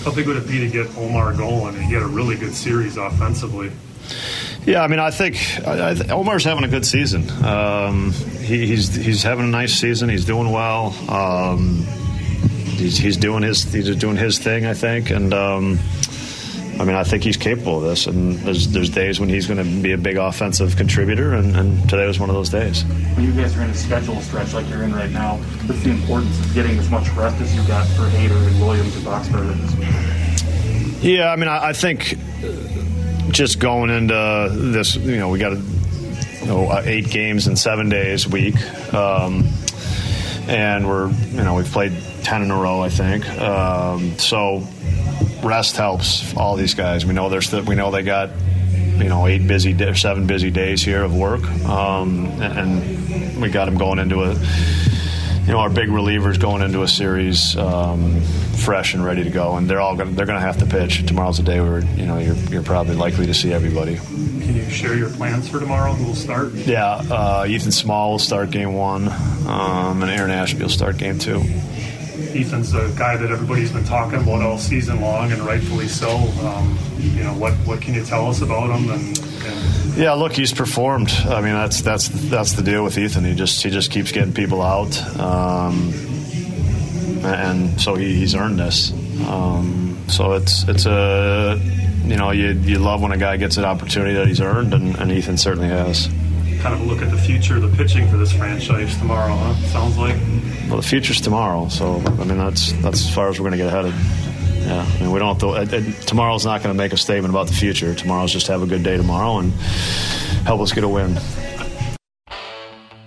How big would it be to get Omar going? And he had a really good series offensively. Yeah, I mean, I think I, I, Omar's having a good season. Um, he, he's he's having a nice season. He's doing well. Um, he's, he's doing his he's doing his thing, I think, and um, I mean, I think he's capable of this, and there's there's days when he's going to be a big offensive contributor, and, and, today was one of those days. When you guys are in a schedule stretch like you're in right now, what's the importance of getting as much rest as you got for Hader and Williams and Boxberger this week? Yeah, I mean, I, I think just going into this, you know, we got you know, uh, eight games in seven days a week, um, and we're you know we've played ten in a row, I think. Um, so rest helps all these guys. We know there's st- we know they got you know eight busy seven busy days here of work, um, and we got them going into a you know our big relievers going into a series um, fresh and ready to go, and they're all gonna, they're going to have to pitch. Tomorrow's a day where you know you're, you're probably likely to see everybody. Can you share your plans for tomorrow? Who will start? Yeah, uh, Ethan Small will start game one, um, and Aaron Ashby will start game two. Ethan's a guy that everybody's been talking about all season long, and rightfully so. Um, you know, what what can you tell us about him? And, and, yeah, look, he's performed. I mean, that's that's that's the deal with Ethan. He just he just keeps getting people out, um, and so he, he's earned this. Um, so it's it's a you know you you love when a guy gets an opportunity that he's earned, and, and Ethan certainly has. Kind of a look at the future, the pitching for this franchise tomorrow, huh? Sounds like. Well, the future's tomorrow, so I mean that's that's as far as we're going to get ahead of. Yeah, I mean we don't have to. Uh, uh, tomorrow's not going to make a statement about the future. Tomorrow's just have a good day tomorrow and help us get a win.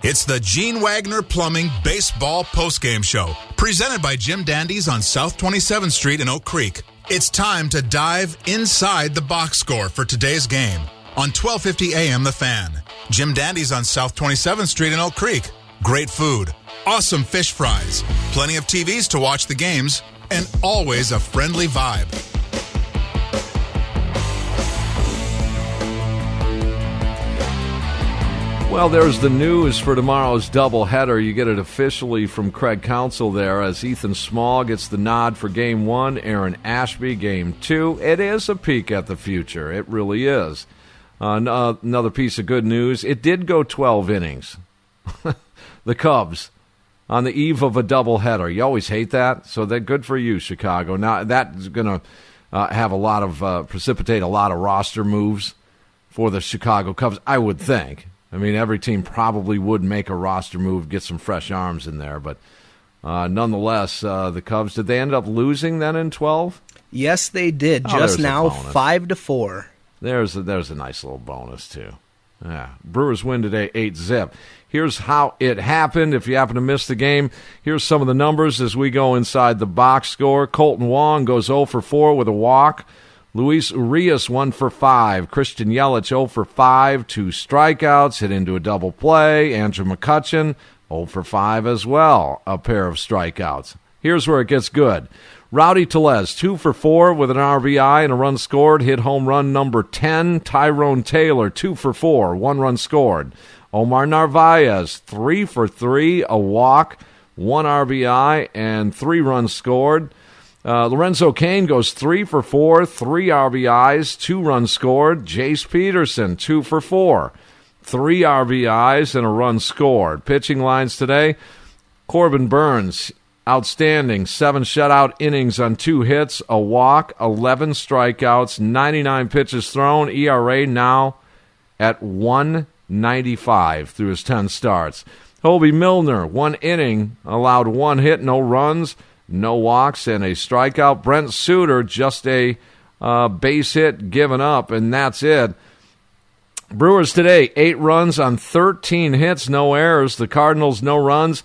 It's the Gene Wagner Plumbing Baseball Postgame Show, presented by Jim Dandies on South 27th Street in Oak Creek. It's time to dive inside the box score for today's game on 1250 AM The Fan. Jim Dandy's on South 27th Street in Oak Creek. Great food, awesome fish fries, plenty of TVs to watch the games, and always a friendly vibe. Well, there's the news for tomorrow's doubleheader. You get it officially from Craig Counsell there as Ethan Small gets the nod for game one, Aaron Ashby game two. It is a peek at the future. It really is. Uh, uh another piece of good news it did go 12 innings. the Cubs on the eve of a doubleheader. You always hate that. So that good for you, Chicago. Now, that's going to uh, have a lot of, uh, precipitate a lot of roster moves for the Chicago Cubs, I would think. I mean, every team probably would make a roster move, get some fresh arms in there, but uh, nonetheless, uh, the Cubs did they end up losing then in twelve? Yes, they did. Oh, just now, five to four. There's a, there's a nice little bonus too. Yeah, Brewers win today, eight zip. Here's how it happened. If you happen to miss the game, here's some of the numbers as we go inside the box score. Kolten Wong goes 0 for 4 with a walk. Luis Urias, 1 for 5. Christian Yelich, 0 for 5. Two strikeouts, hit into a double play. Andrew McCutchen, 0 for 5 as well. A pair of strikeouts. Here's where it gets good. Rowdy Tellez, 2 for 4 with an RBI and a run scored. Hit home run number 10. Tyrone Taylor, 2 for 4, one run scored. Omar Narvaez, 3 for 3, a walk, 1 RBI, and 3 runs scored. Uh, Lorenzo Cain goes three for four, three RBIs, two runs scored. Jace Peterson, two for four, three RBIs, and a run scored. Pitching lines today Corbin Burnes, outstanding. Seven shutout innings on two hits, a walk, 11 strikeouts, 99 pitches thrown. ERA now at 195 through his 10 starts. Hoby Milner, one inning, allowed one hit, no runs no walks and a strikeout. Brent Suter just a uh, base hit given up, and that's it. Brewers today, eight runs on 13 hits, no errors. The Cardinals, no runs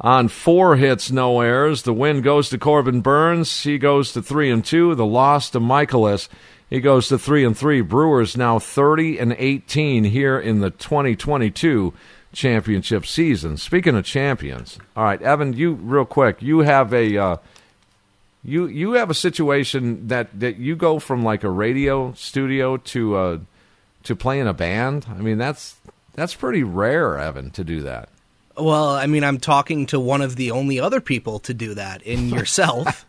on four hits, no errors. The win goes to Corbin Burnes. He goes to three and two. The loss to Mikolas. He goes to three and three. Brewers now 30 and 18 here in the 2022 championship season. Speaking of champions, all right, Evan, you real quick, you have a uh, you you have a situation that that you go from like a radio studio to uh, to playing a band. I mean, that's that's pretty rare, Evan, to do that. Well, I mean, I'm talking to one of the only other people to do that in yourself.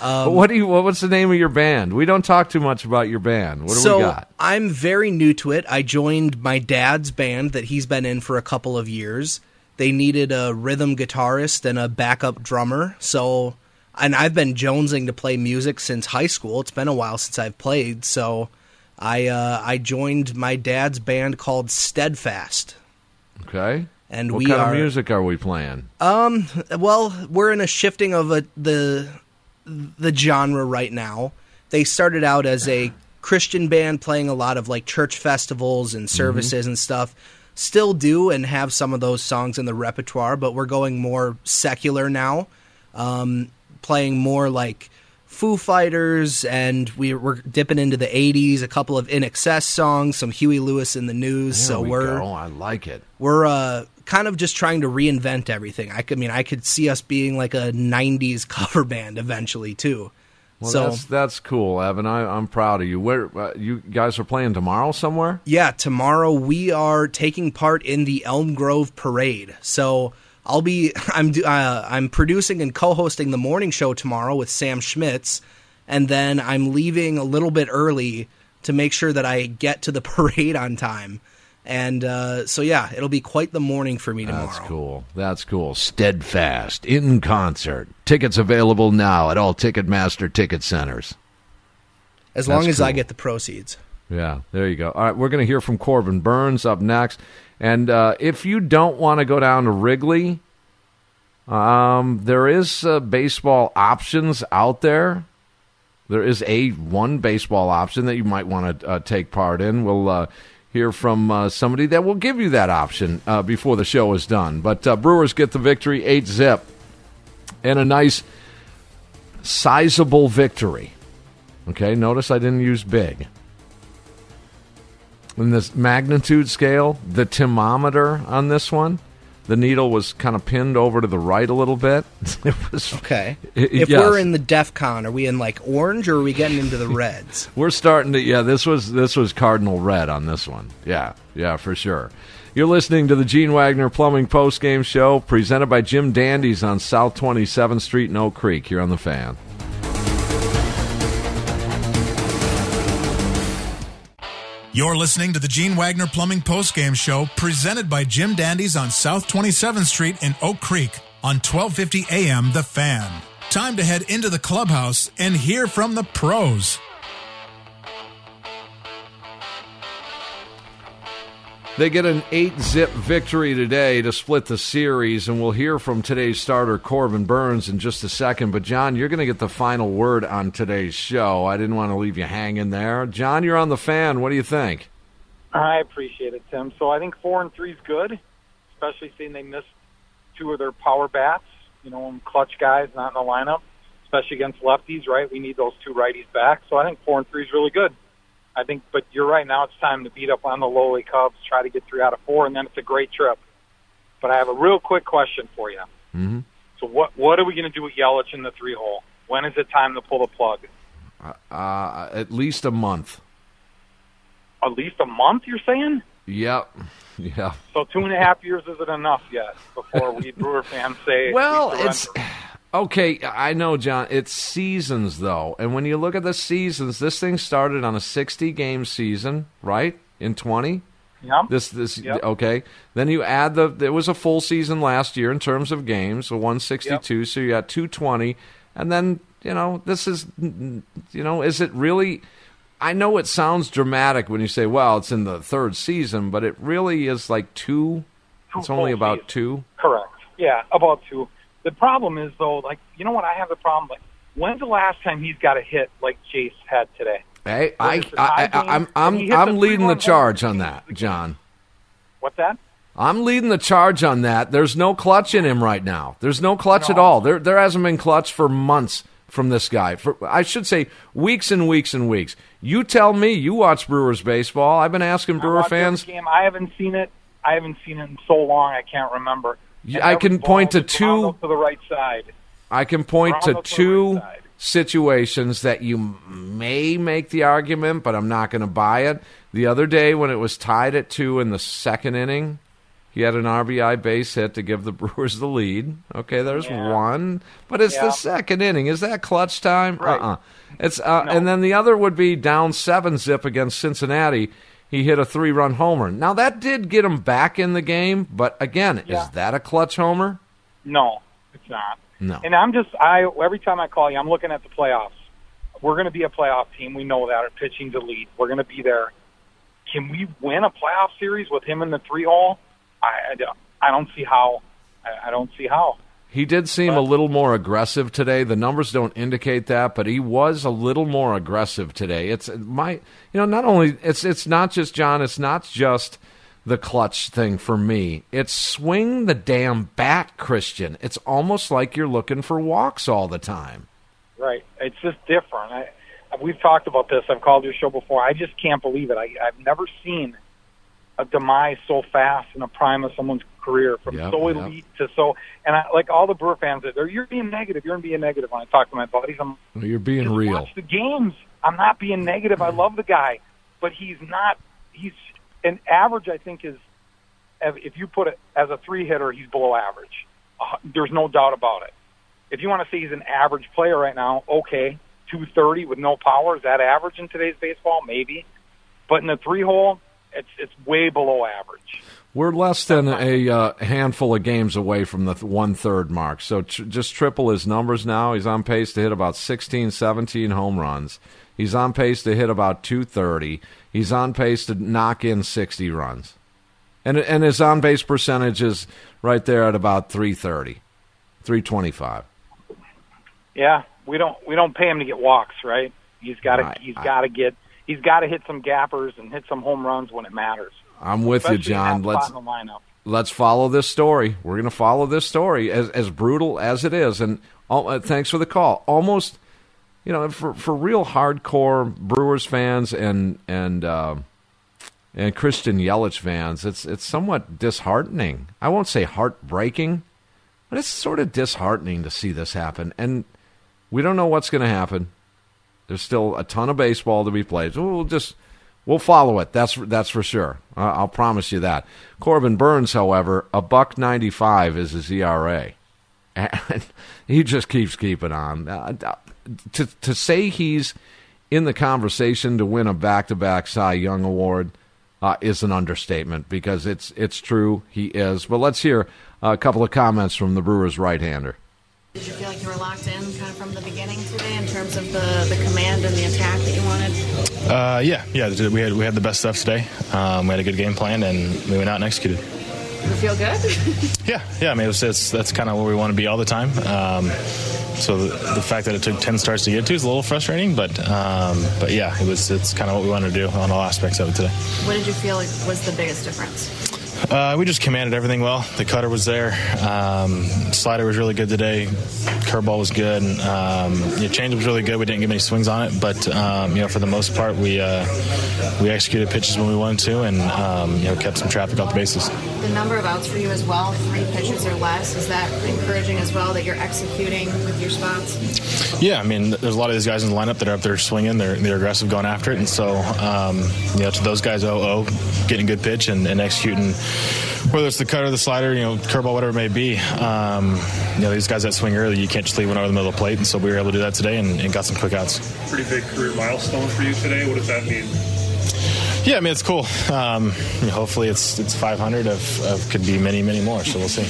Um, what do you? What's the name of your band? We don't talk too much about your band. What do so we got? I'm very new to it. I joined my dad's band that he's been in for a couple of years. They needed a rhythm guitarist and a backup drummer. So, and I've been jonesing to play music since high school. It's been a while since I've played. So, I uh, I joined my dad's band called Steadfast. Okay. And what we kind are, of music are we playing? Um. Well, we're in a shifting of a, the the genre right now. They started out as a Christian band playing a lot of like church festivals and services mm-hmm. and stuff. Still do and have some of those songs in the repertoire, but we're going more secular now. Um, playing more like Foo Fighters, and we, are dipping into the '80s. A couple of INXS songs, some Huey Lewis and the News. There so we are. I like it. We're uh, kind of just trying to reinvent everything. I, could, I mean, I could see us being like a '90s cover band eventually too. Well, so that's that's cool, Evan. I, am proud of you. Where uh, you guys are playing tomorrow somewhere? Yeah, tomorrow we are taking part in the Elm Grove Parade. So I'll be I'm uh, I'm producing and co-hosting the morning show tomorrow with Sam Schmitz, and then I'm leaving a little bit early to make sure that I get to the parade on time. And uh, so, yeah, it'll be quite the morning for me tomorrow. That's cool. That's cool. Steadfast in concert. Tickets available now at all Ticketmaster ticket centers. As long as cool. I get the proceeds. Yeah, there you go. All right, we're going to hear from Corbin Burnes up next. And uh, if you don't want to go down to Wrigley, um, there is uh, baseball options out there. There is a one baseball option that you might want to uh, take part in. We'll uh, hear from uh, somebody that will give you that option uh, before the show is done. But uh, Brewers get the victory, eight zip, and a nice, sizable victory. Okay, notice I didn't use big. In this magnitude scale, the thermometer on this one, the needle was kind of pinned over to the right a little bit. it was Okay. I- if yes. we're in the DEF CON, are we in like orange or are we getting into the reds? We're starting to yeah, this was this was cardinal red on this one. Yeah, yeah, for sure. You're listening to the Gene Wagner Plumbing Post Game Show, presented by Jim Dandies on South 27th Street in Oak Creek. Here on the fan. You're listening to the Gene Wagner Plumbing Postgame Show presented by Jim Dandies on South 27th Street in Oak Creek on 1250 AM The Fan. Time to head into the clubhouse and hear from the pros. They get an eight zip victory today to split the series, and we'll hear from today's starter, Corbin Burnes, in just a second. But, John, you're going to get the final word on today's show. I didn't want to leave you hanging there. John, you're on the fan. What do you think? I appreciate it, Tim. So I think four and three is good, especially seeing they missed two of their power bats. You know, clutch guys not in the lineup, especially against lefties. Right, we need those two righties back. So I think four and three is really good. I think, but you're right. Now it's time to beat up on the lowly Cubs, try to get three out of four, and then it's a great trip. But I have a real quick question for you. Mm-hmm. So what what are we going to do with Yelich in the three hole? When is it time to pull the plug? Uh, at least a month. At least a month, you're saying? Yep. Yeah. So two and a half years isn't enough yet before we Brewer fans say. Well, we it's okay. I know, John. It's seasons though, and when you look at the seasons, this thing started on a sixty-game season, right? In twenty. Yep. This this Yep. okay. Then you add the it was a full season last year in terms of games, so one sixty two. So you got two twenty, and then you know this is you know is it really? I know it sounds dramatic when you say, "Well, it's in the third season," but it really is like two. Two It's only about seasons. two. Correct. Yeah, about two. The problem is though, like you know what I have the problem. Like, when's the last time he's got a hit like Jace had today? Hey, I, I, I, I'm I'm, I'm leading the charge on that, John. What's that? I'm leading the charge on that. There's no clutch in him right now. There's no clutch at all. There, there hasn't been clutch for months from this guy. For I should say, weeks and weeks and weeks. You tell me. You watch Brewers baseball. I've been asking Brewer I watched fans. Game. I haven't seen it. I haven't seen it in so long. I can't remember. I can point to two- to the right side. I can point to up to two situations that you may make the argument, but I'm not going to buy it. The other day, when it was tied at two in the second inning, he had an RBI base hit to give the Brewers the lead. Okay, there's Yeah. one, but it's the second inning. Is that clutch time? Right. Uh-uh. It's uh, and then the other would be down seven zip against Cincinnati. He hit a three-run homer. Now that did get him back in the game, but again, Yeah. is that a clutch homer? No, it's not. No. And I'm just I every time I call you, I'm looking at the playoffs. We're going to be a playoff team. We know that our pitching's elite. We're going to be there. Can we win a playoff series with him in the three hole? I, I, don't- I don't see how. I, I don't see how. He did seem a little more aggressive today. The numbers don't indicate that, but he was a little more aggressive today. It's my, you know, not only it's it's not just John. It's not just the clutch thing for me. It's swing the damn bat, Christian. It's almost like you're looking for walks all the time. Right. It's just different. I, we've talked about this. I've called your show before. I just can't believe it. I, I've never seen a demise so fast in a prime of someone's career from Yep, so yep. elite to so. And I, like all the Brewer fans, they're you're being negative. You're being negative. When I talk to my buddies, I'm Well, You're being real. watch the games. I'm not being negative. I love the guy, but he's not. He's an average. I think is if you put it as a three hitter, he's below average. Uh, there's no doubt about it. If you want to say he's an average player right now, okay, two thirty with no power is that average in today's baseball? Maybe, but in the three hole, it's it's way below average. We're less than a uh, handful of games away from the th- one third mark. So tr- just triple his numbers now. He's on pace to hit about 16, 17 home runs. He's on pace to hit about 230. He's on pace to knock in 60 runs. And, and his on base percentage is right there at about 330, 325. Yeah, we don't we don't pay him to get walks, right? He's got to Right. he's got to get he's got to hit some gappers and hit some home runs when it matters. I'm with you, Especially in John. Let's spot in the lineup. let's follow this story. We're going to follow this story as as brutal as it is. And oh, uh, thanks for the call. Almost, you know, for for real hardcore Brewers fans and and uh, and Christian Yelich fans, it's it's somewhat disheartening. I won't say heartbreaking, but it's sort of disheartening to see this happen. And we don't know what's going to happen. There's still a ton of baseball to be played. We'll just we'll follow it. That's that's for sure. I'll promise you that. Corbin Burnes, however, a buck ninety five is his ERA, and he just keeps keeping on. Uh, to to say he's in the conversation to win a back to back Cy Young award uh, is an understatement because it's it's true he is. But let's hear a couple of comments from the Brewers right hander. Did you feel like you were locked in kind of from the beginning today in terms of the, the command and the attack that you wanted? Uh, yeah, yeah. We had we had the best stuff today. Um, we had a good game plan, and we went out and executed. Did you feel good? Yeah, yeah. I mean, it was, it's, that's kind of where we want to be all the time. Um, so the, the fact that it took ten starts to get to is a little frustrating, but um, but yeah, it was it's kind of what we wanted to do on all aspects of it today. what did you feel like was the biggest difference? Uh, we just commanded everything well. The cutter was there. Um, slider was really good today. Curveball was good. Um, change was really good. We didn't get many swings on it, but um, you know, for the most part, we uh, we executed pitches when we wanted to, and um, you know, kept some traffic off the bases. The number of outs for you as well, three pitches or less, is that encouraging as well that you're executing with your spots? Yeah, I mean, there's a lot of these guys in the lineup that are up there swinging. They're they're aggressive, going after it, and so um, you know, to those guys, oh, oh, getting a good pitch and, and executing, whether it's the cutter, the slider, you know, curveball, whatever it may be. Um, you know, these guys that swing early, you can't just leave one over the middle of the plate, and so we were able to do that today and, and got some quick outs. Pretty big career milestone for you today. What does that mean? Yeah, I mean, it's cool. Um, you know, hopefully, it's it's 500 of, of could be many, many more. So we'll see.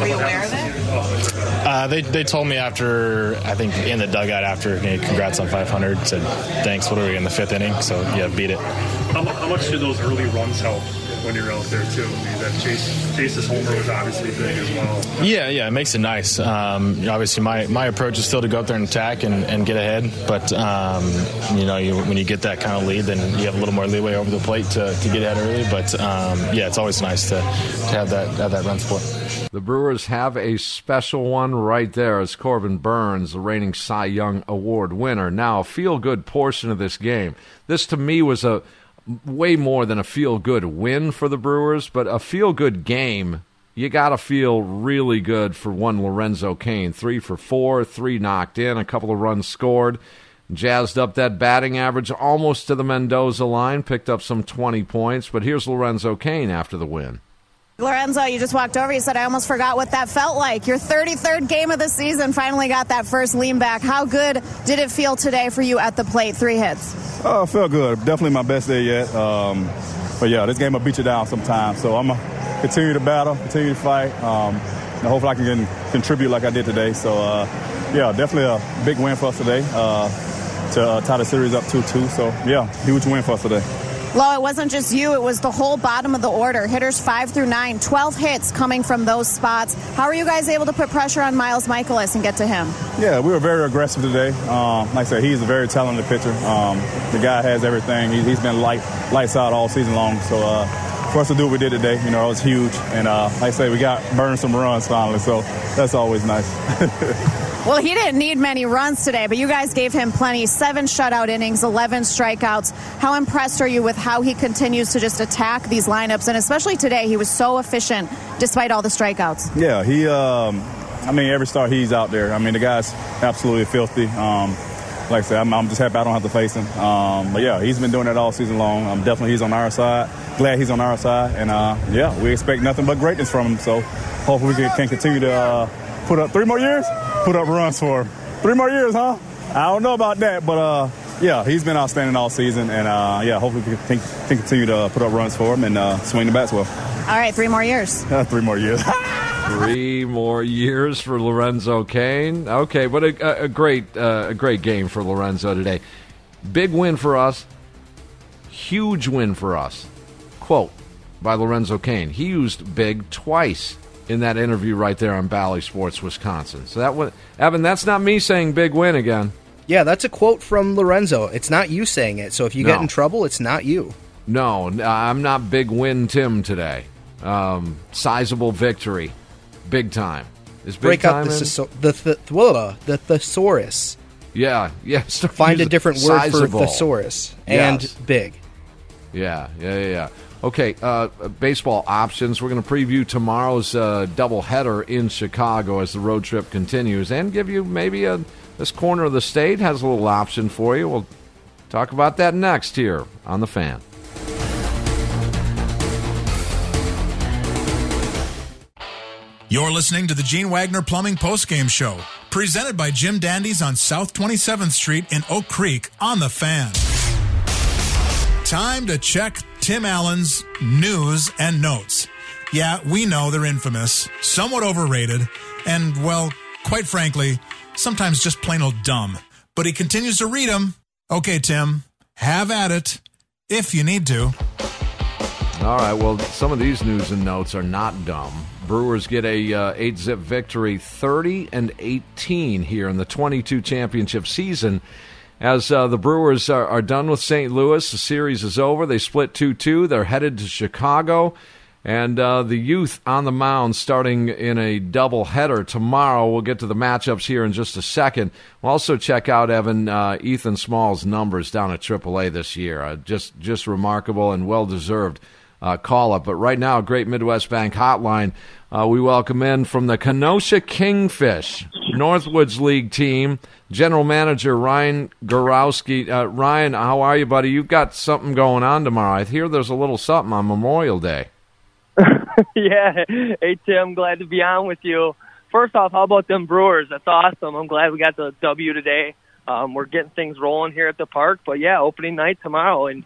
Were you aware of it? Uh, they, they told me after, I think in the dugout after, hey, congrats on 500. Said, thanks. What are we in the fifth inning? So, yeah, beat it. How, how much do those early runs help when you're out there too? I mean, that Chase Chase's homer was obviously big as well. Yeah, yeah, it makes it nice. Um, obviously, my, my approach is still to go up there and attack and, and get ahead. But, um, you know, you, when you get that kind of lead, then you have a little more leeway over the plate to, to get ahead early. But, um, yeah, it's always nice to, to have, that, have that run support. The Brewers have a special one right there as Corbin Burnes, the reigning Cy Young Award winner. Now, a feel good portion of this game. This to me was a way more than a feel good win for the Brewers, but a feel good game. You got to feel really good for one Lorenzo Cain. Three for four, three knocked in, a couple of runs scored. Jazzed up that batting average almost to the Mendoza line, picked up some 20 points. But here's Lorenzo Cain after the win. Lorenzo, you just walked over. You said, I almost forgot what that felt like. Your 33rd game of the season finally got that first lean back. How good did it feel today for you at the plate? Three hits. Oh, felt good. Definitely my best day yet. Um, but yeah, this game will beat you down sometimes. So I'm going to continue to battle, continue to fight. Um, and hopefully I can contribute like I did today. So uh, yeah, definitely a big win for us today uh, to uh, tie the series up 2-2. So yeah, huge win for us today. Lo, it wasn't just you, it was the whole bottom of the order. Hitters five through nine, 12 hits coming from those spots. How are you guys able to put pressure on Miles Mikolas and get to him? Yeah, we were very aggressive today. Um, like I said, he's a very talented pitcher. Um, the guy has everything. He, he's been light, lights out all season long. So uh, for us to do what we did today, you know, it was huge. And uh, like I say, we got burned some runs finally. So that's always nice. Well, he didn't need many runs today, but you guys gave him plenty. Seven shutout innings, 11 strikeouts. How impressed are you with how he continues to just attack these lineups? And especially today, he was so efficient despite all the strikeouts. Yeah, he. Um, I mean, every start he's out there. I mean, the guy's absolutely filthy. Um, like I said, I'm, I'm, just happy I don't have to face him. Um, but yeah, he's been doing it all season long. Um, definitely, he's on our side. Glad he's on our side, and uh, yeah, we expect nothing but greatness from him. So hopefully, we can, can continue to uh, put up three more years, put up runs for him. Three more years, huh? I don't know about that, but uh, yeah, he's been outstanding all season, and uh, yeah, hopefully we can, can continue to put up runs for him and uh, swing the bats well. All right, three more years. Three more years. Three more years for Lorenzo Cain. Okay, but a, a great uh, a great game for Lorenzo today. Big win for us. Huge win for us. Quote by Lorenzo Cain. He used big twice in that interview right there on Bally Sports, Wisconsin. So that one, Evan, that's not me saying big win again. Yeah, that's a quote from Lorenzo. It's not you saying it. So if you get in trouble, it's not you. No, n- I'm not big win Tim today. Um, sizable victory, big time. Is big Break time up the, in? the, th- the thesaurus. Yeah, yeah. Find a different word sizable. for thesaurus and Yes. big. Yeah, yeah, yeah, yeah. Okay, uh, baseball options. We're going to preview tomorrow's uh, doubleheader in Chicago as the road trip continues, and give you maybe a this corner of the state has a little option for you. We'll talk about that next here on the Fan. You're listening to the Gene Wagner Plumbing Postgame Show, presented by Jim Dandy's on South 27th Street in Oak Creek on the Fan. Time to check Tim Allen's news and notes. Yeah, we know they're infamous, somewhat overrated, and, well, quite frankly, sometimes just plain old dumb. But he continues to read them. Okay, Tim, have at it if you need to. All right. Well, some of these news and notes are not dumb. Brewers get a uh, eight zip victory, thirty and eighteen here in the twenty two championship season. As uh, the Brewers are, are done with St. Louis, the series is over. They split two two. They're headed to Chicago. And uh, the youth on the mound starting in a double header tomorrow. We'll get to the matchups here in just a second. We'll also check out Evan uh, Ethan Small's numbers down at AAA this year. Uh, just just remarkable and well deserved uh, call up. But right now, Great Midwest Bank Hotline. Uh, we welcome in from the Kenosha Kingfish Northwoods League team, General Manager Ryan Gorowski. Uh, Ryan, how are you, buddy? You've got something going on tomorrow. I hear there's a little something on Memorial Day. yeah. Hey, Tim, glad to be on with you. First off, how about them Brewers? That's awesome. I'm glad we got the W today. Um, we're getting things rolling here at the park. But yeah, opening night tomorrow, and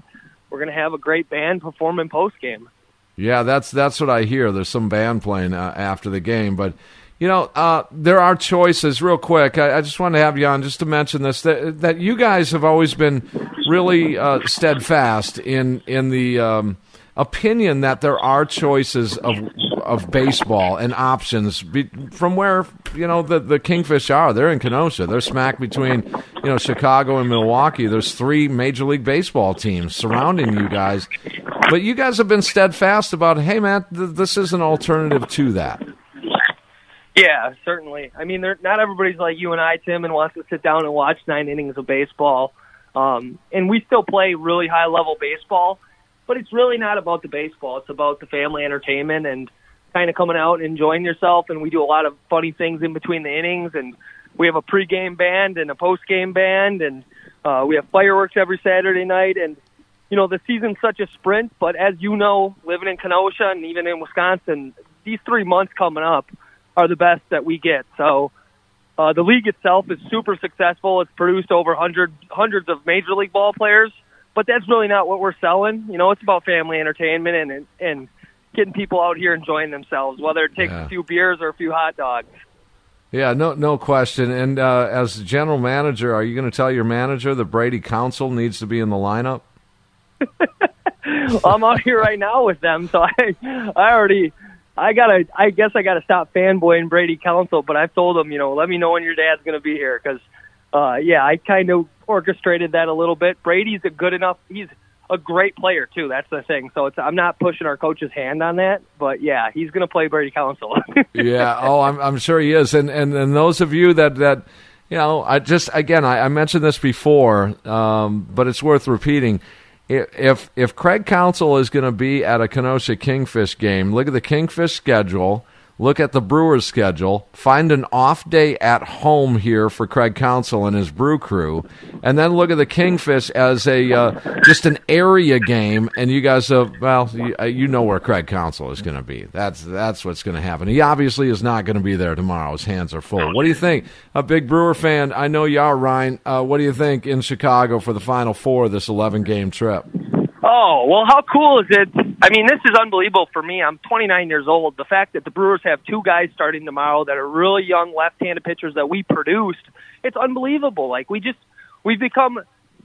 we're going to have a great band performing post game. Yeah, that's that's what I hear. There's some band playing uh, after the game, but you know, uh, there are choices. Real quick, I, I just wanted to have you on just to mention this that that you guys have always been really uh, steadfast in in the um, opinion that there are choices of of baseball and options be, from where you know the the Kingfish are. They're in Kenosha. They're smack between you know Chicago and Milwaukee. There's three Major League Baseball teams surrounding you guys, but you guys have been steadfast about, hey man, th- this is an alternative to that. Yeah, certainly. I mean, not everybody's like you and I, Tim, and wants to sit down and watch nine innings of baseball. Um, and we still play really high level baseball, but it's really not about the baseball. It's about the family entertainment and kind of coming out and enjoying yourself. And we do a lot of funny things in between the innings. And we have a pregame band and a postgame band, and uh, we have fireworks every Saturday night. And you know, the season's such a sprint, but as you know, living in Kenosha and even in Wisconsin, these three months coming up are the best that we get. So uh, the league itself is super successful. It's produced over hundred, hundreds of major league ball players, but that's really not what we're selling. You know, it's about family entertainment and and, and getting people out here enjoying themselves, whether it takes Yeah. a few beers or a few hot dogs. Yeah, no, no question. And uh, as general manager, are you going to tell your manager that Brady Counsell needs to be in the lineup? I'm out here right now with them, so I I already I gotta I guess I gotta stop fanboying Brady Counsell, but I've told them you know let me know when your dad's gonna be here because uh, yeah I kind of orchestrated that a little bit. Brady's a good enough he's a great player too. That's the thing. So it's I'm not pushing our coach's hand on that, but yeah he's gonna play Brady Counsell. yeah. Oh, I'm, I'm sure he is. And, and and those of you that that you know, I just again I, I mentioned this before, um, but it's worth repeating. If if Craig Counsell is going to be at a Kenosha Kingfish game, look at the Kingfish schedule. Look at the Brewers schedule. Find an off day at home here for Craig Counsell and his brew crew, and then look at the Kingfish as a uh, just an area game. And you guys, uh, well, you, uh, you know where Craig Counsell is going to be. That's that's what's going to happen. He obviously is not going to be there tomorrow. His hands are full. What do you think? A big Brewer fan. I know you are, Ryan. Uh, what do you think in Chicago for the Final Four of this 11 game trip? Oh, well, how cool is it I mean, this is unbelievable for me. I'm 29 years old. The fact that the Brewers have two guys starting tomorrow that are really young left-handed pitchers that we produced, it's unbelievable. Like we just we've become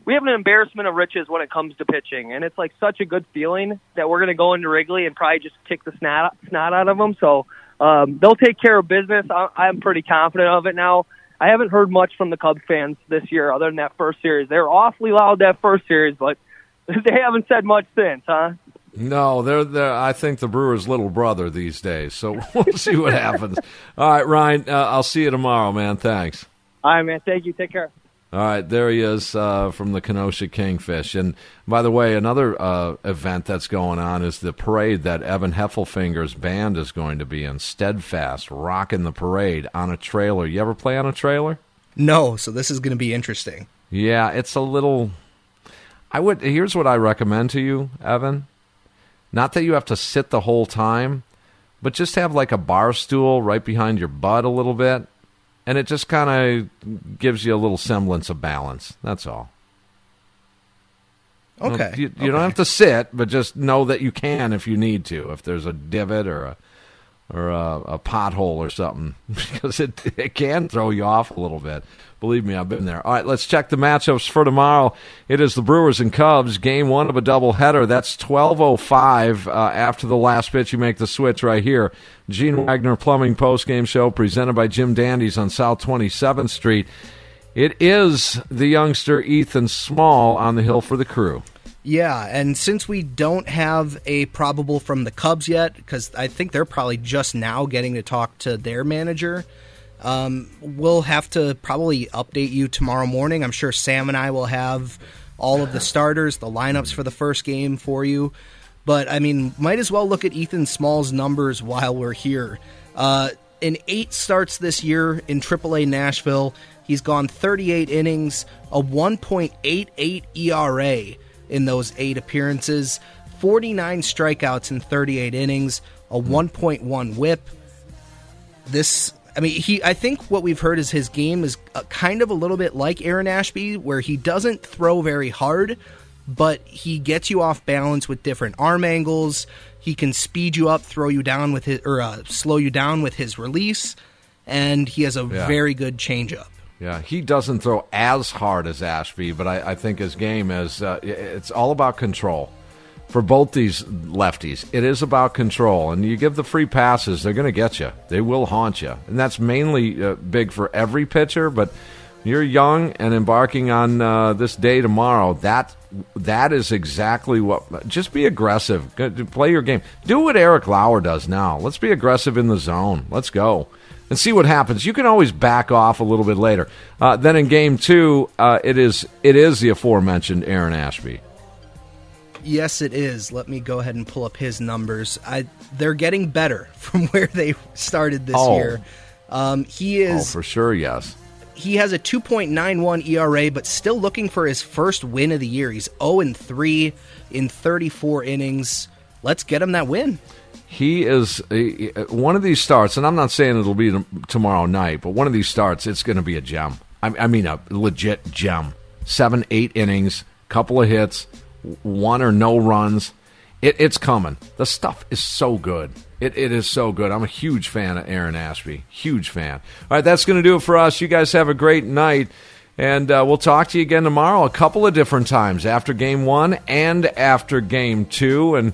we have an embarrassment of riches when it comes to pitching, and it's like such a good feeling that we're going to go into Wrigley and probably just kick the snot snot out of them. So um, they'll take care of business. I, I'm pretty confident of it now. I haven't heard much from the Cubs fans this year, other than that first series. They were awfully loud that first series, but they haven't said much since, huh? No, they're, they're I think the Brewers' little brother these days. So we'll see what happens. All right, Ryan, uh, I'll see you tomorrow, man. Thanks. All right, man. Thank you. Take care. All right, there he is uh, from the Kenosha Kingfish. And by the way, another uh, event that's going on is the parade that Evan Heffelfinger's band is going to be in. Steadfast, rocking the parade on a trailer. You ever play on a trailer? No, so this is going to be interesting. Yeah, it's a little. I would. Here's what I recommend to you, Evan. Not that you have to sit the whole time, but just have like a bar stool right behind your butt a little bit and it just kind of gives you a little semblance of balance. That's all. Okay. You, you okay. don't have to sit, but just know that you can if you need to. If there's a divot or a or a, a pothole or something, because it it can throw you off a little bit. Believe me, I've been there. All right, let's check the matchups for tomorrow. It is the Brewers and Cubs, game one of a doubleheader. That's 12.05 uh, after the last pitch. You make the switch right here. Gene Wagner Plumbing Post Game Show presented by Jim Dandies on South 27th Street. It is the youngster Ethan Small on the hill for the crew. Yeah, and since we don't have a probable from the Cubs yet, because I think they're probably just now getting to talk to their manager, um, we'll have to probably update you tomorrow morning. I'm sure Sam and I will have all of the starters, the lineups for the first game for you. But I mean, might as well look at Ethan Small's numbers while we're here. Uh, in eight starts this year in AAA Nashville, he's gone 38 innings, a 1.88 ERA in those eight appearances, 49 strikeouts in 38 innings, a 1.1 WHIP. This I mean, he. I think what we've heard is his game is uh, kind of a little bit like Aaron Ashby, where he doesn't throw very hard, but he gets you off balance with different arm angles. He can speed you up, throw you down with his, or uh, slow you down with his release, and he has a Yeah. very good changeup. Yeah, he doesn't throw as hard as Ashby, but I, I think his game is uh, it's all about control for both these lefties. It is about control, and you give the free passes, they're going to get you. They will haunt you, and that's mainly uh, big for every pitcher. But you're young and embarking on uh, this day tomorrow. That that is exactly what. Just be aggressive. Play your game. Do what Eric Lauer does now. Let's be aggressive in the zone. Let's go and see what happens. You can always back off a little bit later. Uh, then in game two, uh, it is it is the aforementioned Aaron Ashby. Yes, it is. Let me go ahead and pull up his numbers. I they're getting better from where they started this Oh. year. Um, he Oh, is for sure, yes. he has a 2.91 ERA, but still looking for his first win of the year. He's 0 and 3 in 34 innings. Let's get him that win. He is uh, one of these starts, and I'm not saying it'll be tomorrow night, but one of these starts, it's going to be a gem. I, I mean, a legit gem. Seven, eight innings, couple of hits, one or no runs. It, it's coming. The stuff is so good. It, it is so good. I'm a huge fan of Aaron Ashby. Huge fan. All right, that's going to do it for us. You guys have a great night. And uh, we'll talk to you again tomorrow a couple of different times after game one and after game two. And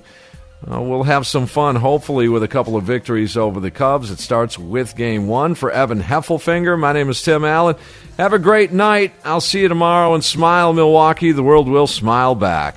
uh, we'll have some fun, hopefully, with a couple of victories over the Cubs. It starts with game one for Evan Heffelfinger. My name is Tim Allen. Have a great night. I'll see you tomorrow. And smile, Milwaukee. The world will smile back.